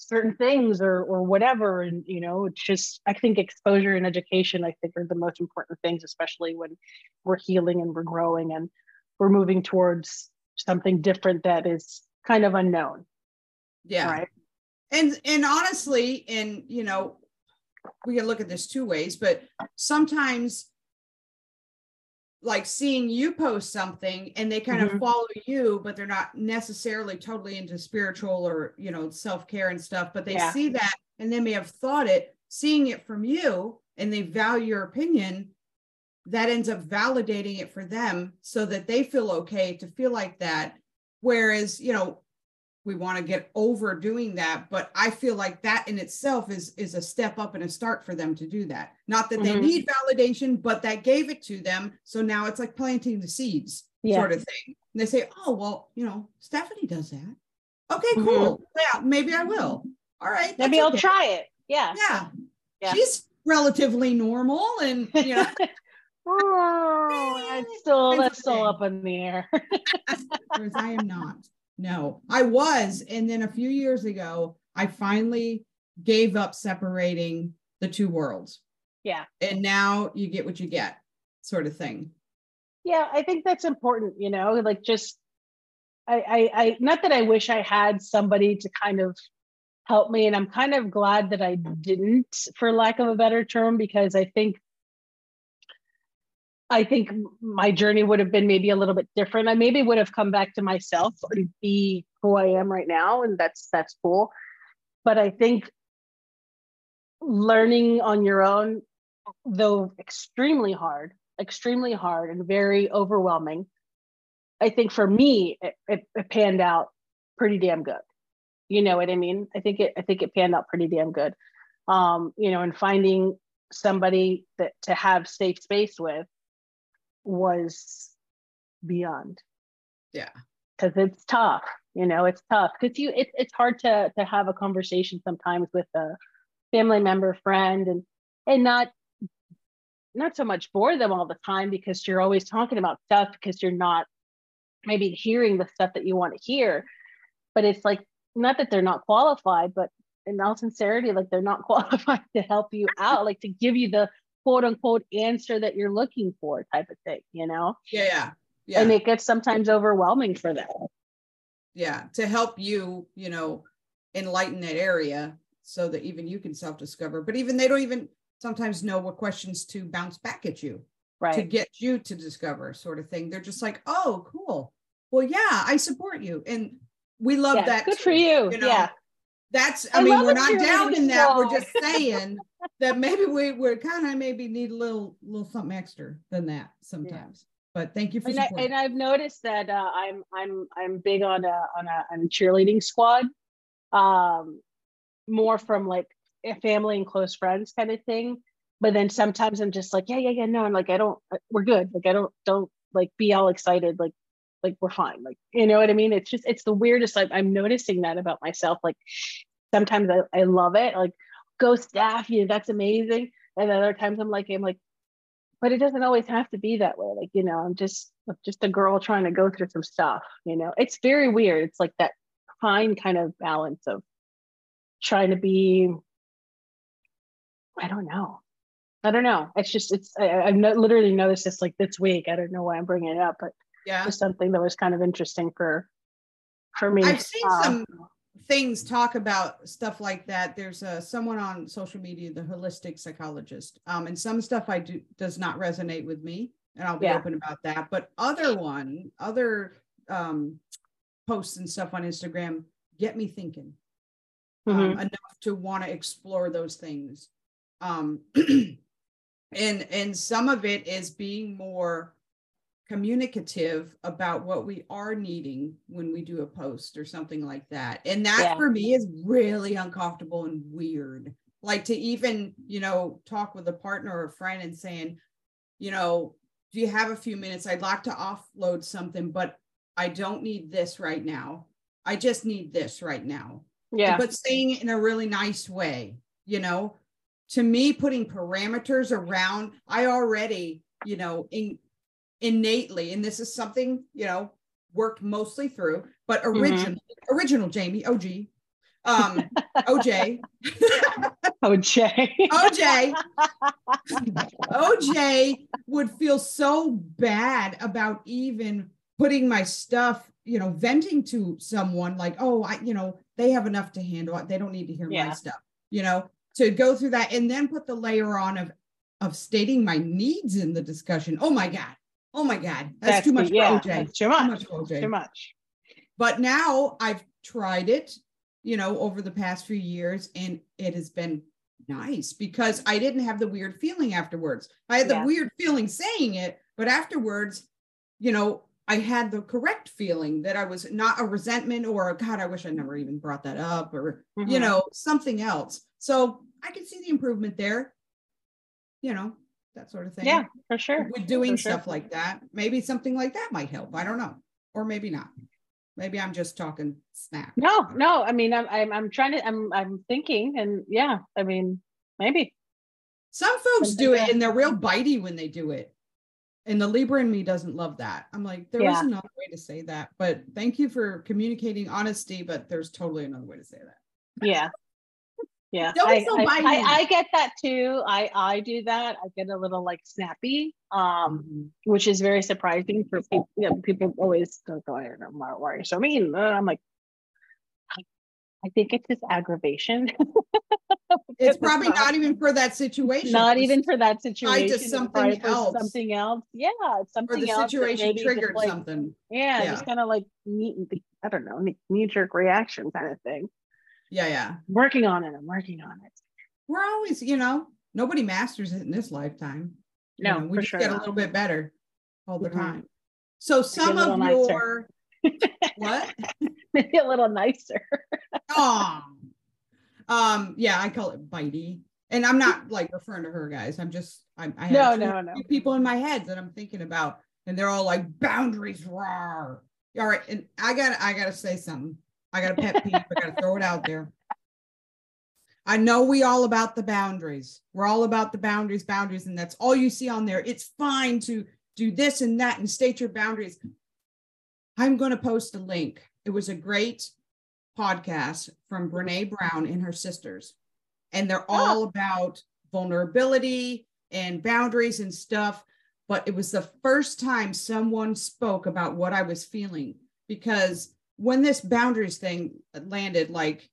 certain things or or whatever. And you know it's just i think exposure and education i think are the most important things especially when we're healing and we're growing and we're moving towards something different that is kind of unknown. Yeah. Right? And and honestly and you know we can look at this two ways but sometimes like seeing you post something and they kind mm-hmm. of follow you but they're not necessarily totally into spiritual or you know self-care and stuff but they yeah. see that and they may have thought it seeing it from you and they value your opinion that ends up validating it for them so that they feel okay to feel like that whereas you know we want to get over doing that but i feel like that in itself is is a step up and a start for them to do that not that mm-hmm. they need validation but that gave it to them so now it's like planting the seeds yeah. sort of thing and they say oh well you know stephanie does that Okay, mm-hmm. cool. Yeah, maybe I will. All right. Maybe I'll okay. try it. Yeah. Yeah. Yeah. She's relatively normal and you know. oh, it's still that's still up in the air. I am not. No, I was. And then a few years ago, I finally gave up separating the two worlds. Yeah. And now you get what you get, sort of thing. Yeah, I think that's important, you know, like just I, I, I not that I wish I had somebody to kind of help me. And I'm kind of glad that I didn't, for lack of a better term, because I think I think my journey would have been maybe a little bit different. I maybe would have come back to myself and be who I am right now, and that's that's cool. But I think learning on your own, though extremely hard, extremely hard and very overwhelming, I think for me it, it, it panned out pretty damn good. You know what I mean? I think it I think it panned out pretty damn good. Um, you know, and finding somebody that to have safe space with was beyond. Yeah. Because it's tough, you know, it's tough because you it, it's hard to to have a conversation sometimes with a family member, friend, and and not not so much bore them all the time because you're always talking about stuff because you're not maybe hearing the stuff that you want to hear. But it's like not that they're not qualified, but in all sincerity, like they're not qualified to help you out, like to give you the quote unquote answer that you're looking for type of thing, you know? Yeah, yeah. Yeah. And it gets sometimes overwhelming for them. Yeah. To help you, you know, enlighten that area so that even you can self-discover. But even they don't even sometimes know what questions to bounce back at you. Right. To get you to discover sort of thing. They're just like, oh, cool. Well, yeah, I support you. And we love yeah, that. Good too, for you. you know? Yeah. That's, I, I mean, we're not down in that. We're just saying that maybe we, we're kind of maybe need a little, little something extra than that sometimes. Yeah. But thank you for and, I, and I've noticed that uh, I'm I'm I'm big on a on a, on a cheerleading squad, um, more from like a family and close friends kind of thing. But then sometimes I'm just like, yeah, yeah, yeah, no, and like I don't, uh, we're good. Like I don't don't like be all excited. Like like we're fine like you know what i mean it's just it's the weirdest like i'm noticing that about myself like sometimes i, I love it like go Steph you know that's amazing. And other times i'm like i'm like but it doesn't always have to be that way. Like you know i'm just just a girl trying to go through some stuff you know. It's very weird. It's like that fine kind of balance of trying to be i don't know. I don't know. It's just it's I, i've no, literally noticed this like this week. I don't know why i'm bringing it up but yeah. was something that was kind of interesting for for me. I've seen uh, some things talk about stuff like that there's uh, someone on social media the holistic psychologist um, and some stuff i do does not resonate with me and i'll be yeah. open about that but other one other um, posts and stuff on instagram get me thinking um, mm-hmm. um, enough to want to explore those things um, and and some of it is being more communicative about what we are needing when we do a post or something like that. And that yeah. for me is really uncomfortable and weird. Like to even, you know, talk with a partner or a friend and saying, you know, do you have a few minutes? I'd like to offload something, but I don't need this right now. I just need this right now. Yeah. But saying it in a really nice way, you know, to me, putting parameters around, I already, you know, in innately, and this is something, you know, worked mostly through, but original, mm-hmm. original Jamie, OG, um, OJ, OJ, OJ, OJ would feel so bad about even putting my stuff, you know, venting to someone like, oh, I, you know, they have enough to handle. It. They don't need to hear yeah. my stuff, you know, to go through that and then put the layer on of of stating my needs in the discussion. Oh my God. Oh my God, that's, that's too much yeah, for OJ. Too much. Too much for OJ. Too much. But now I've tried it, you know, over the past few years, and it has been nice because I didn't have the weird feeling afterwards. I had the yeah. weird feeling saying it, but afterwards, you know, I had the correct feeling that I was not a resentment or a God, I wish I never even brought that up or, mm-hmm. you know, something else. So I can see the improvement there. You know, that sort of thing. Yeah, for sure. With doing for stuff sure. like that, maybe something like that might help. I don't know, or maybe not. maybe I'm just talking smack. No, no. I mean, I'm, I'm, I'm trying to, I'm, I'm thinking, and yeah, I mean, maybe. Some folks do it and they're real bitey when they do it. And the Libra in me doesn't love that. I'm like, there yeah. is another way to say that. But thank you for communicating honesty, but there's totally another way to say that. Yeah. Yeah. I, so I, I, I, get that too. I, I do that. I get a little like snappy, um, mm-hmm. which is very surprising for people. You know, people always don't go, I don't know why are you so mean? I'm like, I think it's just aggravation. it's probably not even for that situation. Not even for that situation. I just something else. Something else. Yeah, something or the else. situation triggered like, something. Yeah, yeah, just kind of like I don't know, knee jerk reaction kind of thing. Yeah, yeah. I'm working on it. I'm working on it. We're always, you know, nobody masters it in this lifetime. No, you know, we just sure get not. a little bit better all the mm-hmm. time. So some of your what? Maybe a little nicer. oh, um, yeah, I call it bitey. And I'm not like referring to her guys. I'm just I'm I have no, no, no. people in my head that I'm thinking about, and they're all like boundaries raw. All right. And I got I gotta say something. I got a pet peeve. I gotta throw it out there. I know we all about the boundaries. We're all about the boundaries, boundaries, and that's all you see on there. It's fine to do this and that and state your boundaries. I'm going to post a link. It was a great podcast from Brene Brown and her sisters. And they're oh. all about vulnerability and boundaries and stuff. But it was the first time someone spoke about what I was feeling because when this boundaries thing landed, like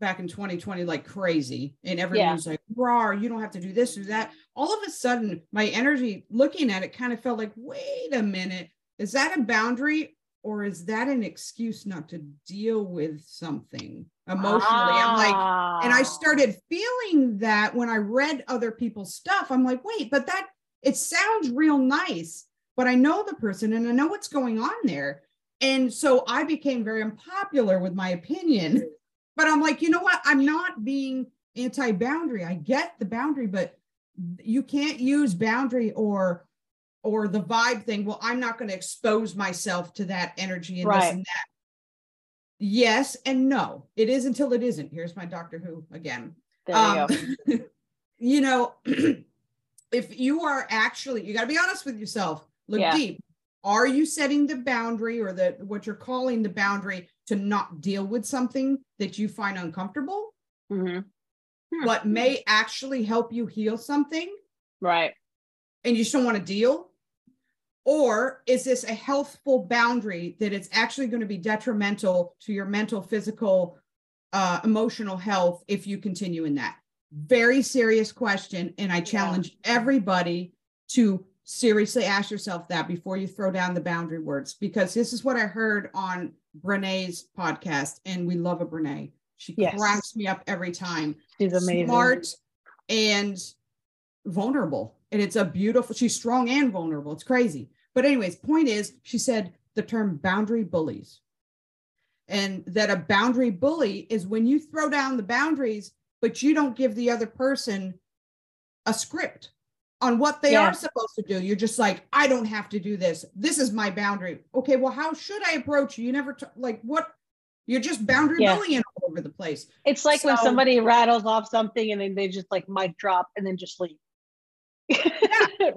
back in 2020, like crazy, and everyone yeah. was like, raw, you don't have to do this or that. All of a sudden, my energy looking at it kind of felt like, wait a minute, is that a boundary or is that an excuse not to deal with something emotionally ah. i'm like and i ah. started feeling that when i read other people's stuff i'm like wait but that it sounds real nice but i know the person and i know what's going on there and so i became very unpopular with my opinion but i'm like you know what? I'm not being anti-boundary. I get the boundary but you can't use boundary or or the vibe thing. Well i'm not going to expose myself to that energy and right. this and that. Yes and no. It is until it isn't. Here's my doctor who again. Um, you, go. you know if you are actually you got to be honest with yourself. Look yeah. deep are you setting the boundary or the what you're calling the boundary to not deal with something that you find uncomfortable mm-hmm. hmm. but may actually help you heal something right and you just don't want to deal or is this a healthful boundary that it's actually going to be detrimental to your mental, physical, uh, emotional health if you continue in that? Very serious question. And I challenge yeah. everybody to seriously ask yourself that before you throw down the boundary words, because this is what I heard on Brene's podcast. And we love a Brene. She yes. cracks me up every time. She's amazing. Smart and vulnerable. And it's a beautiful, she's strong and vulnerable. It's crazy. But, anyways, point is, she said the term boundary bullies. And that a boundary bully is when you throw down the boundaries, but you don't give the other person a script on what they yeah. are supposed to do. You're just like, I don't have to do this. This is my boundary. Okay, well, how should I approach you? You never t- like what you're just boundary yeah. bullying all over the place. It's like so, when somebody rattles off something and then they just like mic drop and then just leave. yeah.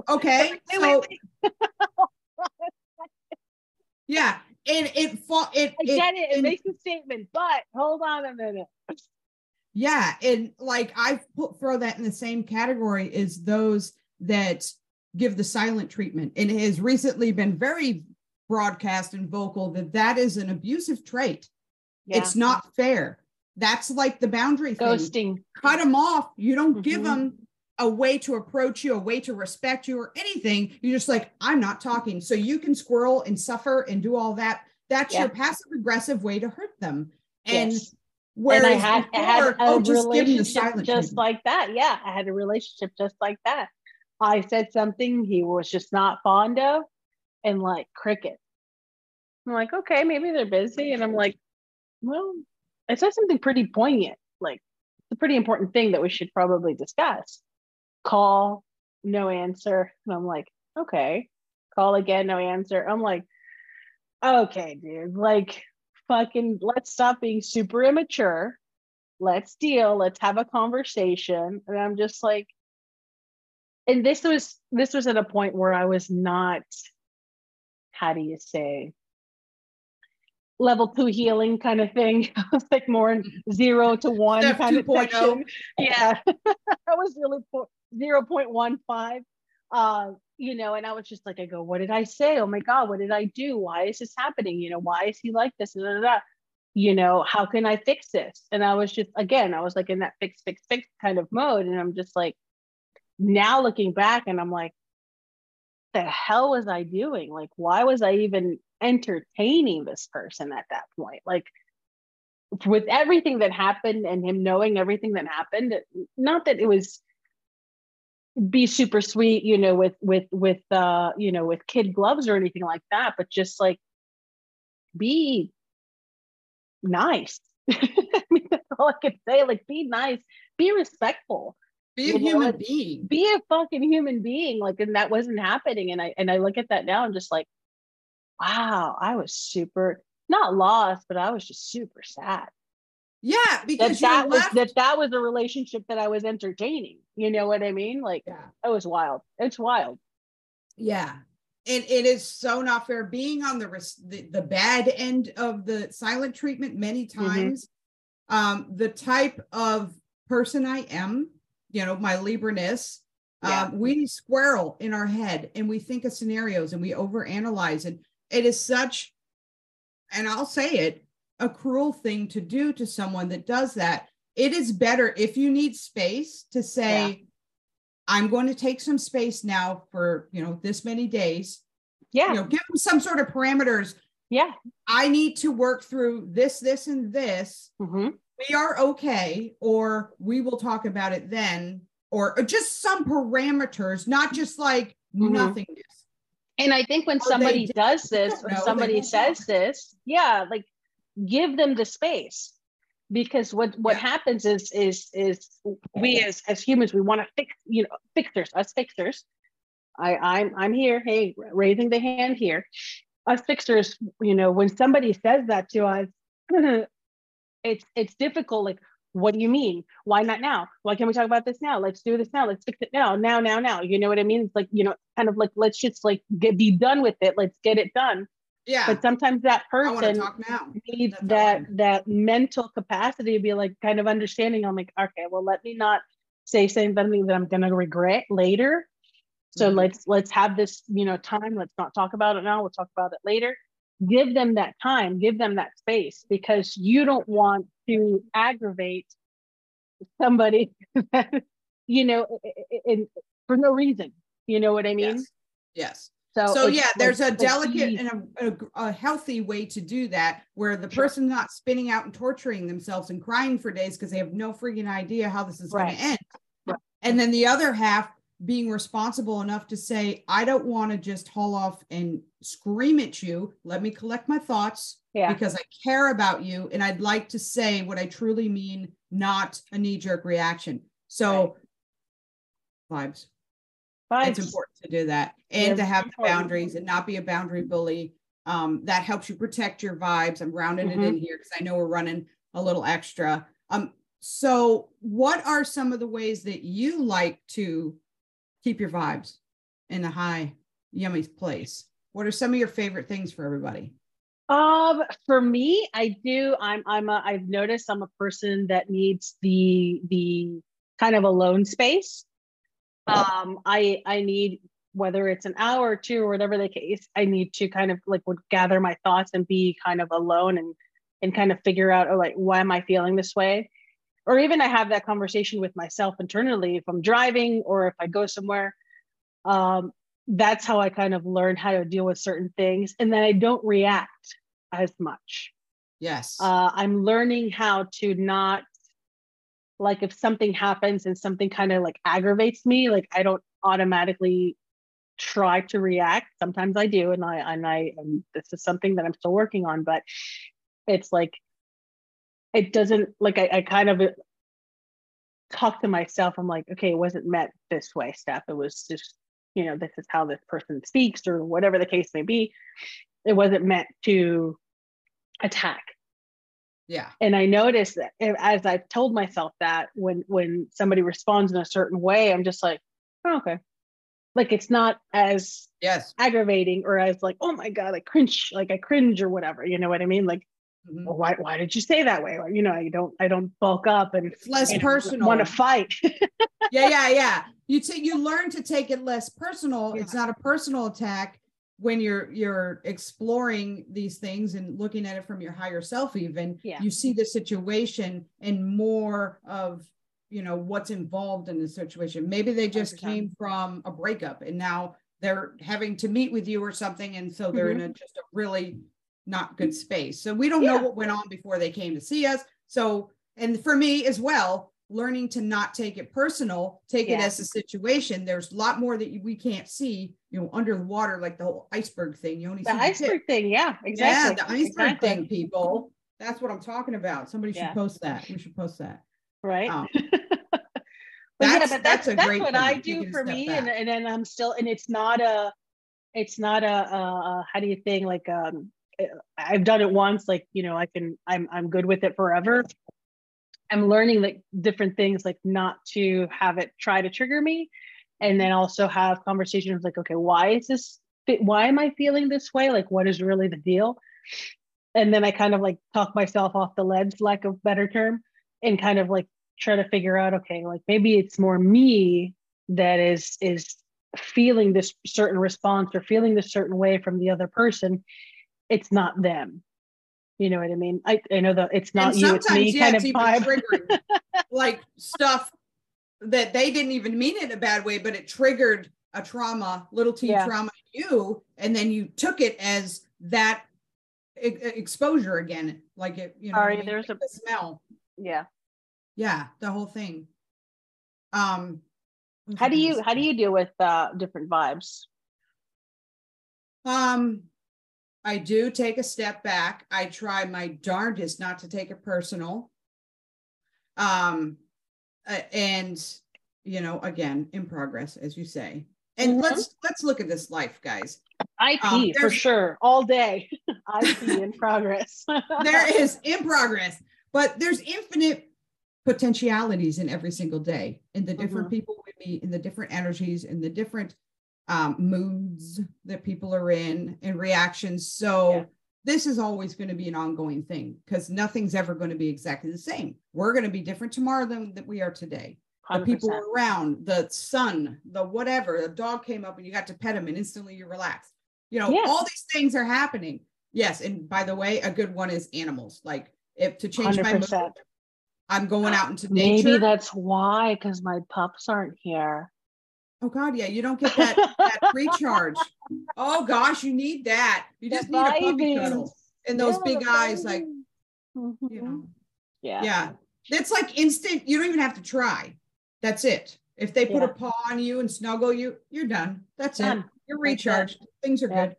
Okay. so, yeah, and it fought it. I get it. It, it makes a statement, but hold on a minute. Yeah, and like I put throw that in the same category as those that give the silent treatment, and it has recently been very broadcast and vocal that that is an abusive trait. Yeah. It's not fair. That's like the boundary ghosting. Thing. Cut them off. You don't mm-hmm. give them a way to approach you, a way to respect you, or anything. You're just like, I'm not talking. So you can squirrel and suffer and do all that. That's yeah. your passive aggressive way to hurt them. And yes. whereas and I had, before, I had a oh, just relationship just like that. Yeah, I had a relationship just like that. I said something he was just not fond of, and like cricket. I'm like, okay, maybe they're busy, and I'm like, well, I said something pretty poignant. Like, it's a pretty important thing that we should probably discuss call, no answer. And I'm like, okay. Call again, no answer. I'm like, okay, dude, like fucking let's stop being super immature. Let's deal. Let's have a conversation. And I'm just like, and this was this was at a point where I was not, how do you say, level two healing kind of thing. I was like more in zero to one Step kind 2. of section. Oh. Yeah, I was really zero point one five. Uh, you know, and I was just like, I go, what did I say? Oh my God, what did I do? Why is this happening? You know, why is he like this? You know, how can I fix this? And I was just, again, I was like in that fix, fix, fix kind of mode. And I'm just like, now looking back and I'm like, the hell was I doing? Like, why was I even entertaining this person at that point? Like, with everything that happened and him knowing everything that happened, not that it was be super sweet, you know, with with with uh, you know, with kid gloves or anything like that, but just like be nice. I mean, that's all I could say. Like, be nice, be respectful. Be a you human know, being. Be a fucking human being. Like, and that wasn't happening. And I and I look at that now and just like, wow, I was super not lost, but I was just super sad. Yeah, because that, that was that that was a relationship that I was entertaining. You know what I mean? Like yeah. it was wild. It's wild. Yeah. And it is so not fair being on the the, the bad end of the silent treatment many mm-hmm. times. Mm-hmm. Um, the type of person I am, you know, my Libra-ness, yeah. um, we squirrel in our head and we think of scenarios and we overanalyze it. It is such, and I'll say it, a cruel thing to do to someone that does that. It is better if you need space to say, yeah. I'm going to take some space now for, you know, this many days. Yeah. You know, give them some sort of parameters. Yeah. I need to work through this, this, and this. Mm-hmm. We are okay, or we will talk about it then, or, or just some parameters, not just like mm-hmm. nothingness. And I think when somebody does this, when somebody says this, yeah, like give them the space because what what yeah. happens is is is we as as humans we want to fix you know fixers us fixers i i'm i'm here hey raising the hand here us fixers you know when somebody says that to us it's it's difficult like what do you mean why not now why can't we talk about this now let's do this now let's fix it now now now now you know what i mean it's like you know kind of like let's just like get be done with it let's get it done yeah. But sometimes that person needs That's that that mental capacity to be like kind of understanding. I'm like, okay, well, let me not say something that I'm gonna regret later. So mm-hmm. let's let's have this, you know, time. Let's not talk about it now. We'll talk about it later. Give them that time, give them that space because you don't want to aggravate somebody you know, in, in, for no reason. You know what I mean? Yes. yes. So, so yeah, there's a delicate and a, a, a, healthy way to do that where the sure. person's not spinning out and torturing themselves and crying for days because they have no freaking idea how this is right. going to end. Right. And then the other half being responsible enough to say, I don't want to just haul off and scream at you. Let me collect my thoughts yeah. because I care about you. And I'd like to say what I truly mean, not a knee jerk reaction. So, right. vibes. Vibes. It's important to do that and to have the boundaries and not be a boundary bully. Um, that helps you protect your vibes. I'm rounding mm-hmm. it in here because I know we're running a little extra. Um, so, what are some of the ways that you like to keep your vibes in a high, yummy place? What are some of your favorite things for everybody? Um, for me, I do. I'm. I'm. A, I've noticed I'm a person that needs the the kind of alone space. Um, I I need whether it's an hour or two or whatever the case, I need to kind of like would gather my thoughts and be kind of alone and and kind of figure out oh like why am I feeling this way? Or even I have that conversation with myself internally if I'm driving or if I go somewhere. Um, that's how I kind of learn how to deal with certain things. And then I don't react as much. Yes. Uh, I'm learning how to not like if something happens and something kind of like aggravates me, like I don't automatically try to react. Sometimes I do, and I and I and this is something that I'm still working on, but it's like it doesn't like I, I kind of uh, talk to myself. I'm like, okay, it wasn't meant this way, Steph. It was just, you know, this is how this person speaks, or whatever the case may be. It wasn't meant to attack. Yeah. And I noticed that as I've told myself that when when somebody responds in a certain way, I'm just like, oh, okay. Like it's not as yes aggravating or as like, oh my God, I cringe, like I cringe or whatever. You know what I mean? Like, Mhm. well, why why did you say that way? Or, you know, I don't I don't bulk up and it's less and personal want to fight. yeah yeah yeah you take you learn to take it less personal Yeah. it's not a personal attack when you're you're exploring these things and looking at it from your higher self even Yeah. you see the situation and more of you know what's involved in the situation maybe they just 100%. came from a breakup and now they're having to meet with you or something and so they're in a just a really not good space so we don't know what went on before they came to see us so and for me as well learning to not take it personal take it as a situation there's a lot more that we can't see you know under the water like the whole iceberg thing you only the see the iceberg thing, yeah, exactly. yeah the iceberg exactly. thing people that's what i'm talking about somebody should Yeah. post that we should post that right? Um, but yeah, that's- but that's that's a that's, what I do for me, and back. and then I'm still, and it's not a, it's not a, uh, how do you think like um, I've done it once, like you know, I can, I'm I'm good with it forever. I'm learning like different things, like not to have it try to trigger me, and then also have conversations like, okay, why is this? Why am I feeling this way? Like, what is really the deal? And then I kind of like talk myself off the ledge, lack of better term, and kind of like try to figure out okay like maybe it's more me that is is feeling this certain response or feeling this certain way from the other person it's not them. You know what i mean? I, I know that it's not and you it's me yeah, kind it's of vibe. like stuff that they didn't even mean it in a bad way, but it triggered a trauma, little t Yeah. trauma in you, and then you took it as that e- exposure again, like it, you know, what I Sorry, mean? there's Like a- the smell, yeah. Yeah, the whole thing. Um, how do you how do you deal with uh different vibes? Um, I do take a step back. I try my darndest not to take it personal. Um, uh, and you know, again, in progress, as you say. And Mhm. let's let's look at this life, guys. ip Um, for sure all day ip in progress There is in progress, but there's infinite potentialities in every single day, in the different Mhm. people we meet, in the different energies, in the different um, moods that people are in, and reactions. So Yeah. this is always going to be an ongoing thing because nothing's ever going to be exactly the same. We're going to be different tomorrow than that we are today. The people around, the sun, the whatever, the dog came up and you got to pet him and instantly you relax. You know, Yeah. all these things are happening. Yes. And by the way, a good one is animals. Like if to change my mood, I'm going out into nature. maybe that's why because my pups aren't here oh God, yeah, you don't get that that recharge. Oh gosh, you need that. You The just need a puppy cuddle and those Yeah, big eyes, like you Mhm. know. yeah Yeah. It's like instant. You don't even have to try. That's it. If they put Yeah. a paw on you and snuggle you, you're done. That's it. You're recharged. Things are Yeah. good.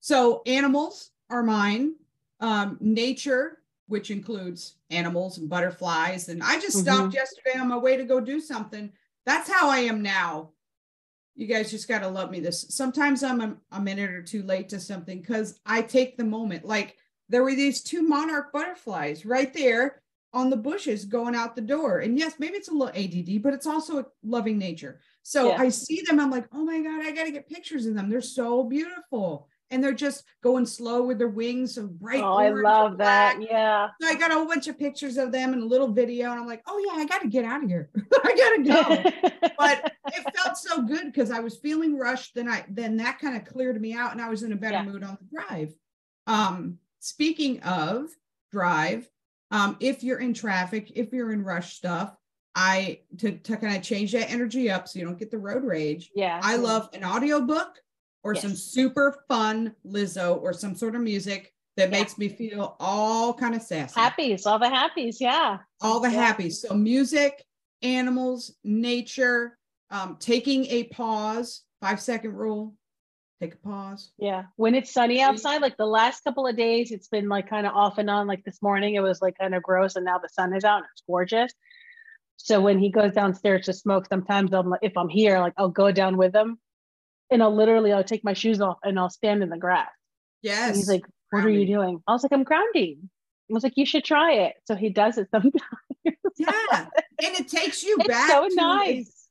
So animals are mine. Um, nature, which includes animals and butterflies. And I just stopped yesterday on my way to go do something. That's how I am now. You guys just gotta love me. This sometimes I'm a, a minute or two late to something because I take the moment. Like there were these two monarch butterflies right there on the bushes going out the door. And yes, maybe it's a little ADD, but it's also a loving nature. So Yeah. I see them. I'm like, oh my God, I got to get pictures of them. They're so beautiful. And they're just going slow with their wings, so bright. oh i love that yeah So I got a whole bunch of pictures of them and a little video. And I'm like, oh yeah, I got to get out of here. I got to go. but it felt so good because I was feeling rushed. Then I then that kind of cleared me out and I was in a better Yeah. mood on the drive. Um, speaking of drive, um, if you're in traffic, if you're in rush stuff, I to, to kind of change that energy up so you don't get the road rage. yeah I love an audiobook or some super fun Lizzo or some sort of music that Yeah. makes me feel all kind of sassy happies all the happies yeah all the Yeah. happies. So music, animals, nature, um, taking a pause, five second rule, take a pause. yeah when it's sunny outside like the last couple of days it's been like kind of off and on like this morning it was like kind of gross and now the sun is out and it's gorgeous so when he goes downstairs to smoke sometimes i'm like if i'm here like i'll go down with him and i'll literally i'll take my shoes off and i'll stand in the grass Yes. and he's like what are you doing i was like i'm grounding I was like, you should try it. So he does it sometimes. yeah. And it takes you it's back. so to, nice.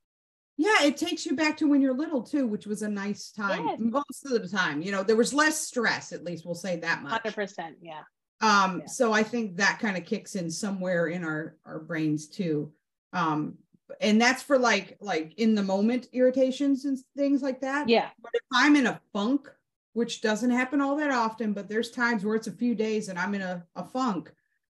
Yeah, it takes you back to when you're little too, which was a nice time Yes. most of the time. You know, there was less stress, at least we'll say that much. Hundred percent. Yeah. Um, Yeah. so I think that kind of kicks in somewhere in our our brains too. Um, and that's for like like in the moment irritations and things like that. Yeah. But if I'm in a funk, which doesn't happen all that often, but there's times where it's a few days and I'm in a, a funk,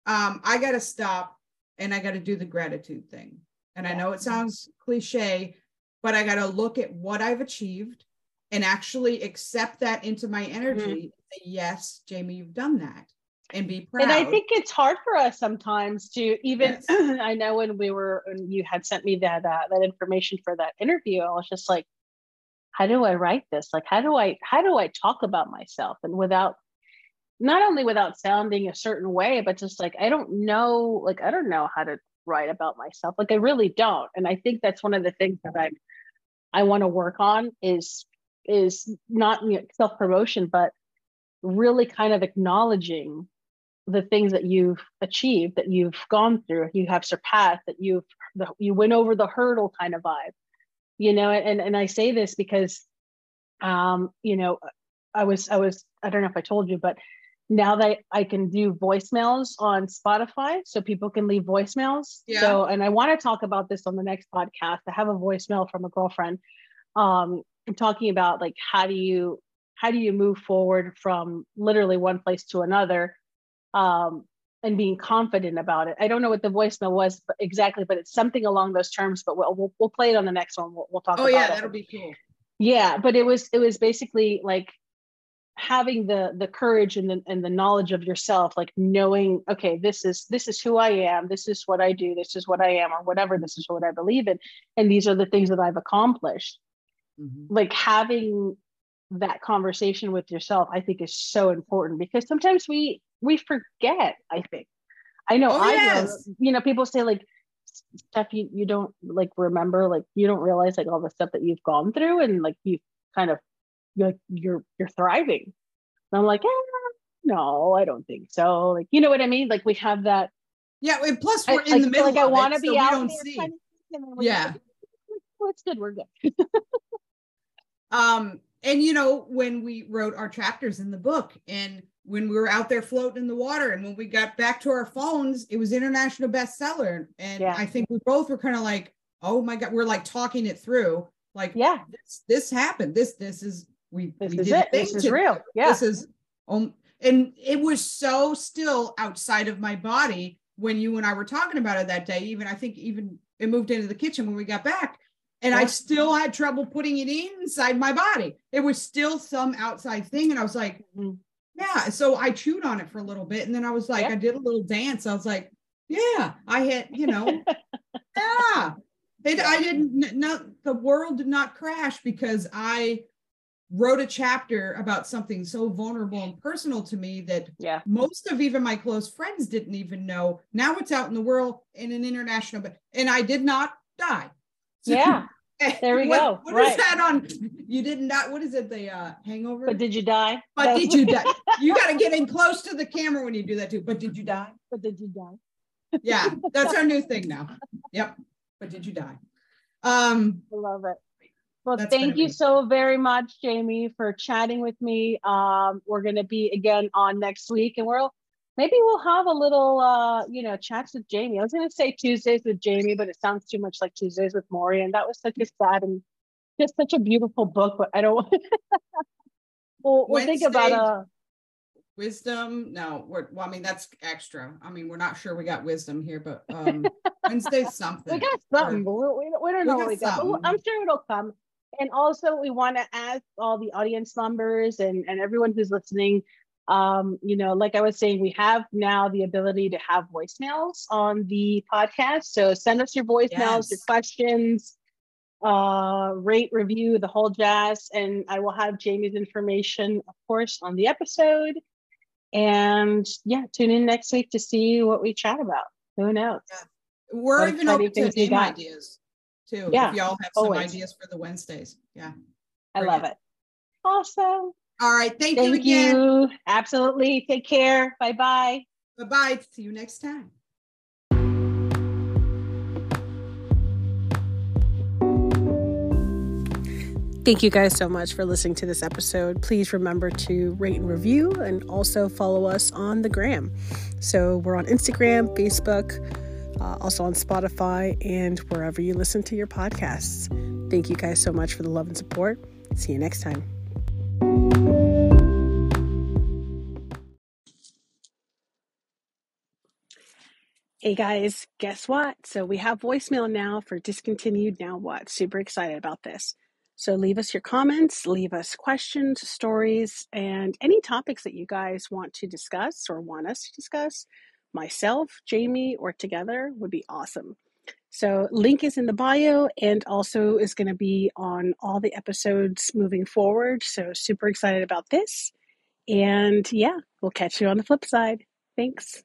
um, I got to stop and I got to do the gratitude thing. And I know it sounds cliche, but I got to look at what I've achieved and actually accept that into my energy. Say, yes, Jamie, you've done that and be proud. And I think it's hard for us sometimes to even. Yes. I know when we were, when you had sent me that uh, that information for that interview, I was just like, how do I write this? Like, how do I how do I talk about myself and without not only without sounding a certain way, but just like I don't know, like I don't know how to write about myself. Like I really don't. And I think that's one of the things that I I want to work on is is not you know, self promotion, but really kind of acknowledging the things that you've achieved, that you've gone through, you have surpassed, that you've the, you went over the hurdle kind of vibe, you know. And and I say this because, um, you know, I was I was I don't know if I told you, but now that I can do voicemails on Spotify, so people can leave voicemails. Yeah. So, and I want to talk about this on the next podcast. I have a voicemail from a girlfriend, um, talking about like how do you how do you move forward from literally one place to another, um, and being confident about it. I don't know what the voicemail was but- exactly, but it's something along those terms. But we'll we'll, we'll play it on the next one. We'll, we'll talk. oh about yeah, it. that'll be cool. Yeah, but it was it was basically like having the the courage and the and the knowledge of yourself, like knowing, okay, this is this is who I am, this is what I do, this is what I am, or whatever, this is what I believe in, and these are the things that I've accomplished. Mhm. Like having that conversation with yourself, I think is so important because sometimes we we forget. I think I know Oh, I yes. know. You know, people say like stuff you you don't like remember, like you don't realize like all the stuff that you've gone through, and like you kind of you're you're you're thriving. And I'm like, eh, no, I don't think so. Like, you know what I mean? Like we have that. Yeah, and plus we're in I the middle like I want to be so we out don't there. see. kind of thing, and then Yeah. like, it's good. We're good. Um, and you know, when we wrote our chapters in the book and when we were out there floating in the water and when we got back to our phones, it was international bestseller. And Yeah. I think we both were kind of like, oh my God, we're like talking it through. Like, Yeah, this, this happened. This, this is we, this we is did it. This is real. Yeah. This is um and it was so still outside of my body when you and I were talking about it that day. Even I think even it moved into the kitchen when we got back. And I still had trouble putting it inside my body. It was still some outside thing. And I was like, Mhm. yeah. So I chewed on it for a little bit. And then I was like, Yeah. I did a little dance. I was like, yeah, I had, you know, yeah. It, I didn't know the world did not crash because I wrote a chapter about something so vulnerable and personal to me that Yeah. most of even my close friends didn't even know. Now it's out in the world in an international, but and I did not die. Yeah. There we what, go. What is Right. that on? You didn't die. What is it? The uh, Hangover. But did you die? But That's did you die? You got to get in close to the camera when you do that too. But did you die? But did you die? Yeah, that's our new thing now. Yep. But did you die? Um, I love it. Well, That's thank you so very much, Jamie, for chatting with me. Um, we're going to be again on next week, and we'll maybe we'll have a little, uh, you know, chats with Jamie. I was going to say Tuesdays with Jamie, but it sounds too much like Tuesdays with Morrie, and that was such a sad and just such a beautiful book. But I don't. we'll, we'll think about Wednesday- uh wisdom. No, we're well, I mean, that's extra. I mean, we're not sure we got wisdom here, but um Wednesday's something. we got something, but we, we, we don't We know got what we got. But I'm sure it'll come. And also, we want to ask all the audience members and, and everyone who's listening. Um, you know, like I was saying, we have now the ability to have voicemails on the podcast. So send us your voicemails, your questions, uh, rate, review, the whole jazz. And I will have Jamie's information, of course, on the episode. And yeah, tune in next week to see what we chat about. Who knows? We're What even open to name ideas too. Yeah, if y'all have some always. ideas for the Wednesdays. Yeah. I love it. it. Awesome. All right. Thank, you Thank again. you. Absolutely. Take care. Bye bye. Bye bye. See you next time. Thank you guys so much for listening to this episode. Please remember to rate and review and also follow us on the gram. So we're on Instagram, Facebook, uh, also on Spotify, and wherever you listen to your podcasts. Thank you guys so much for the love and support. See you next time. Hey guys, guess what? So we have voicemail now for discontinued now what? Super excited about this. So leave us your comments, leave us questions, stories, and any topics that you guys want to discuss or want us to discuss. Myself, Jamie, or together would be awesome. So link is in the bio and also is going to be on all the episodes moving forward. So super excited about this. And yeah, we'll catch you on the flip side. Thanks.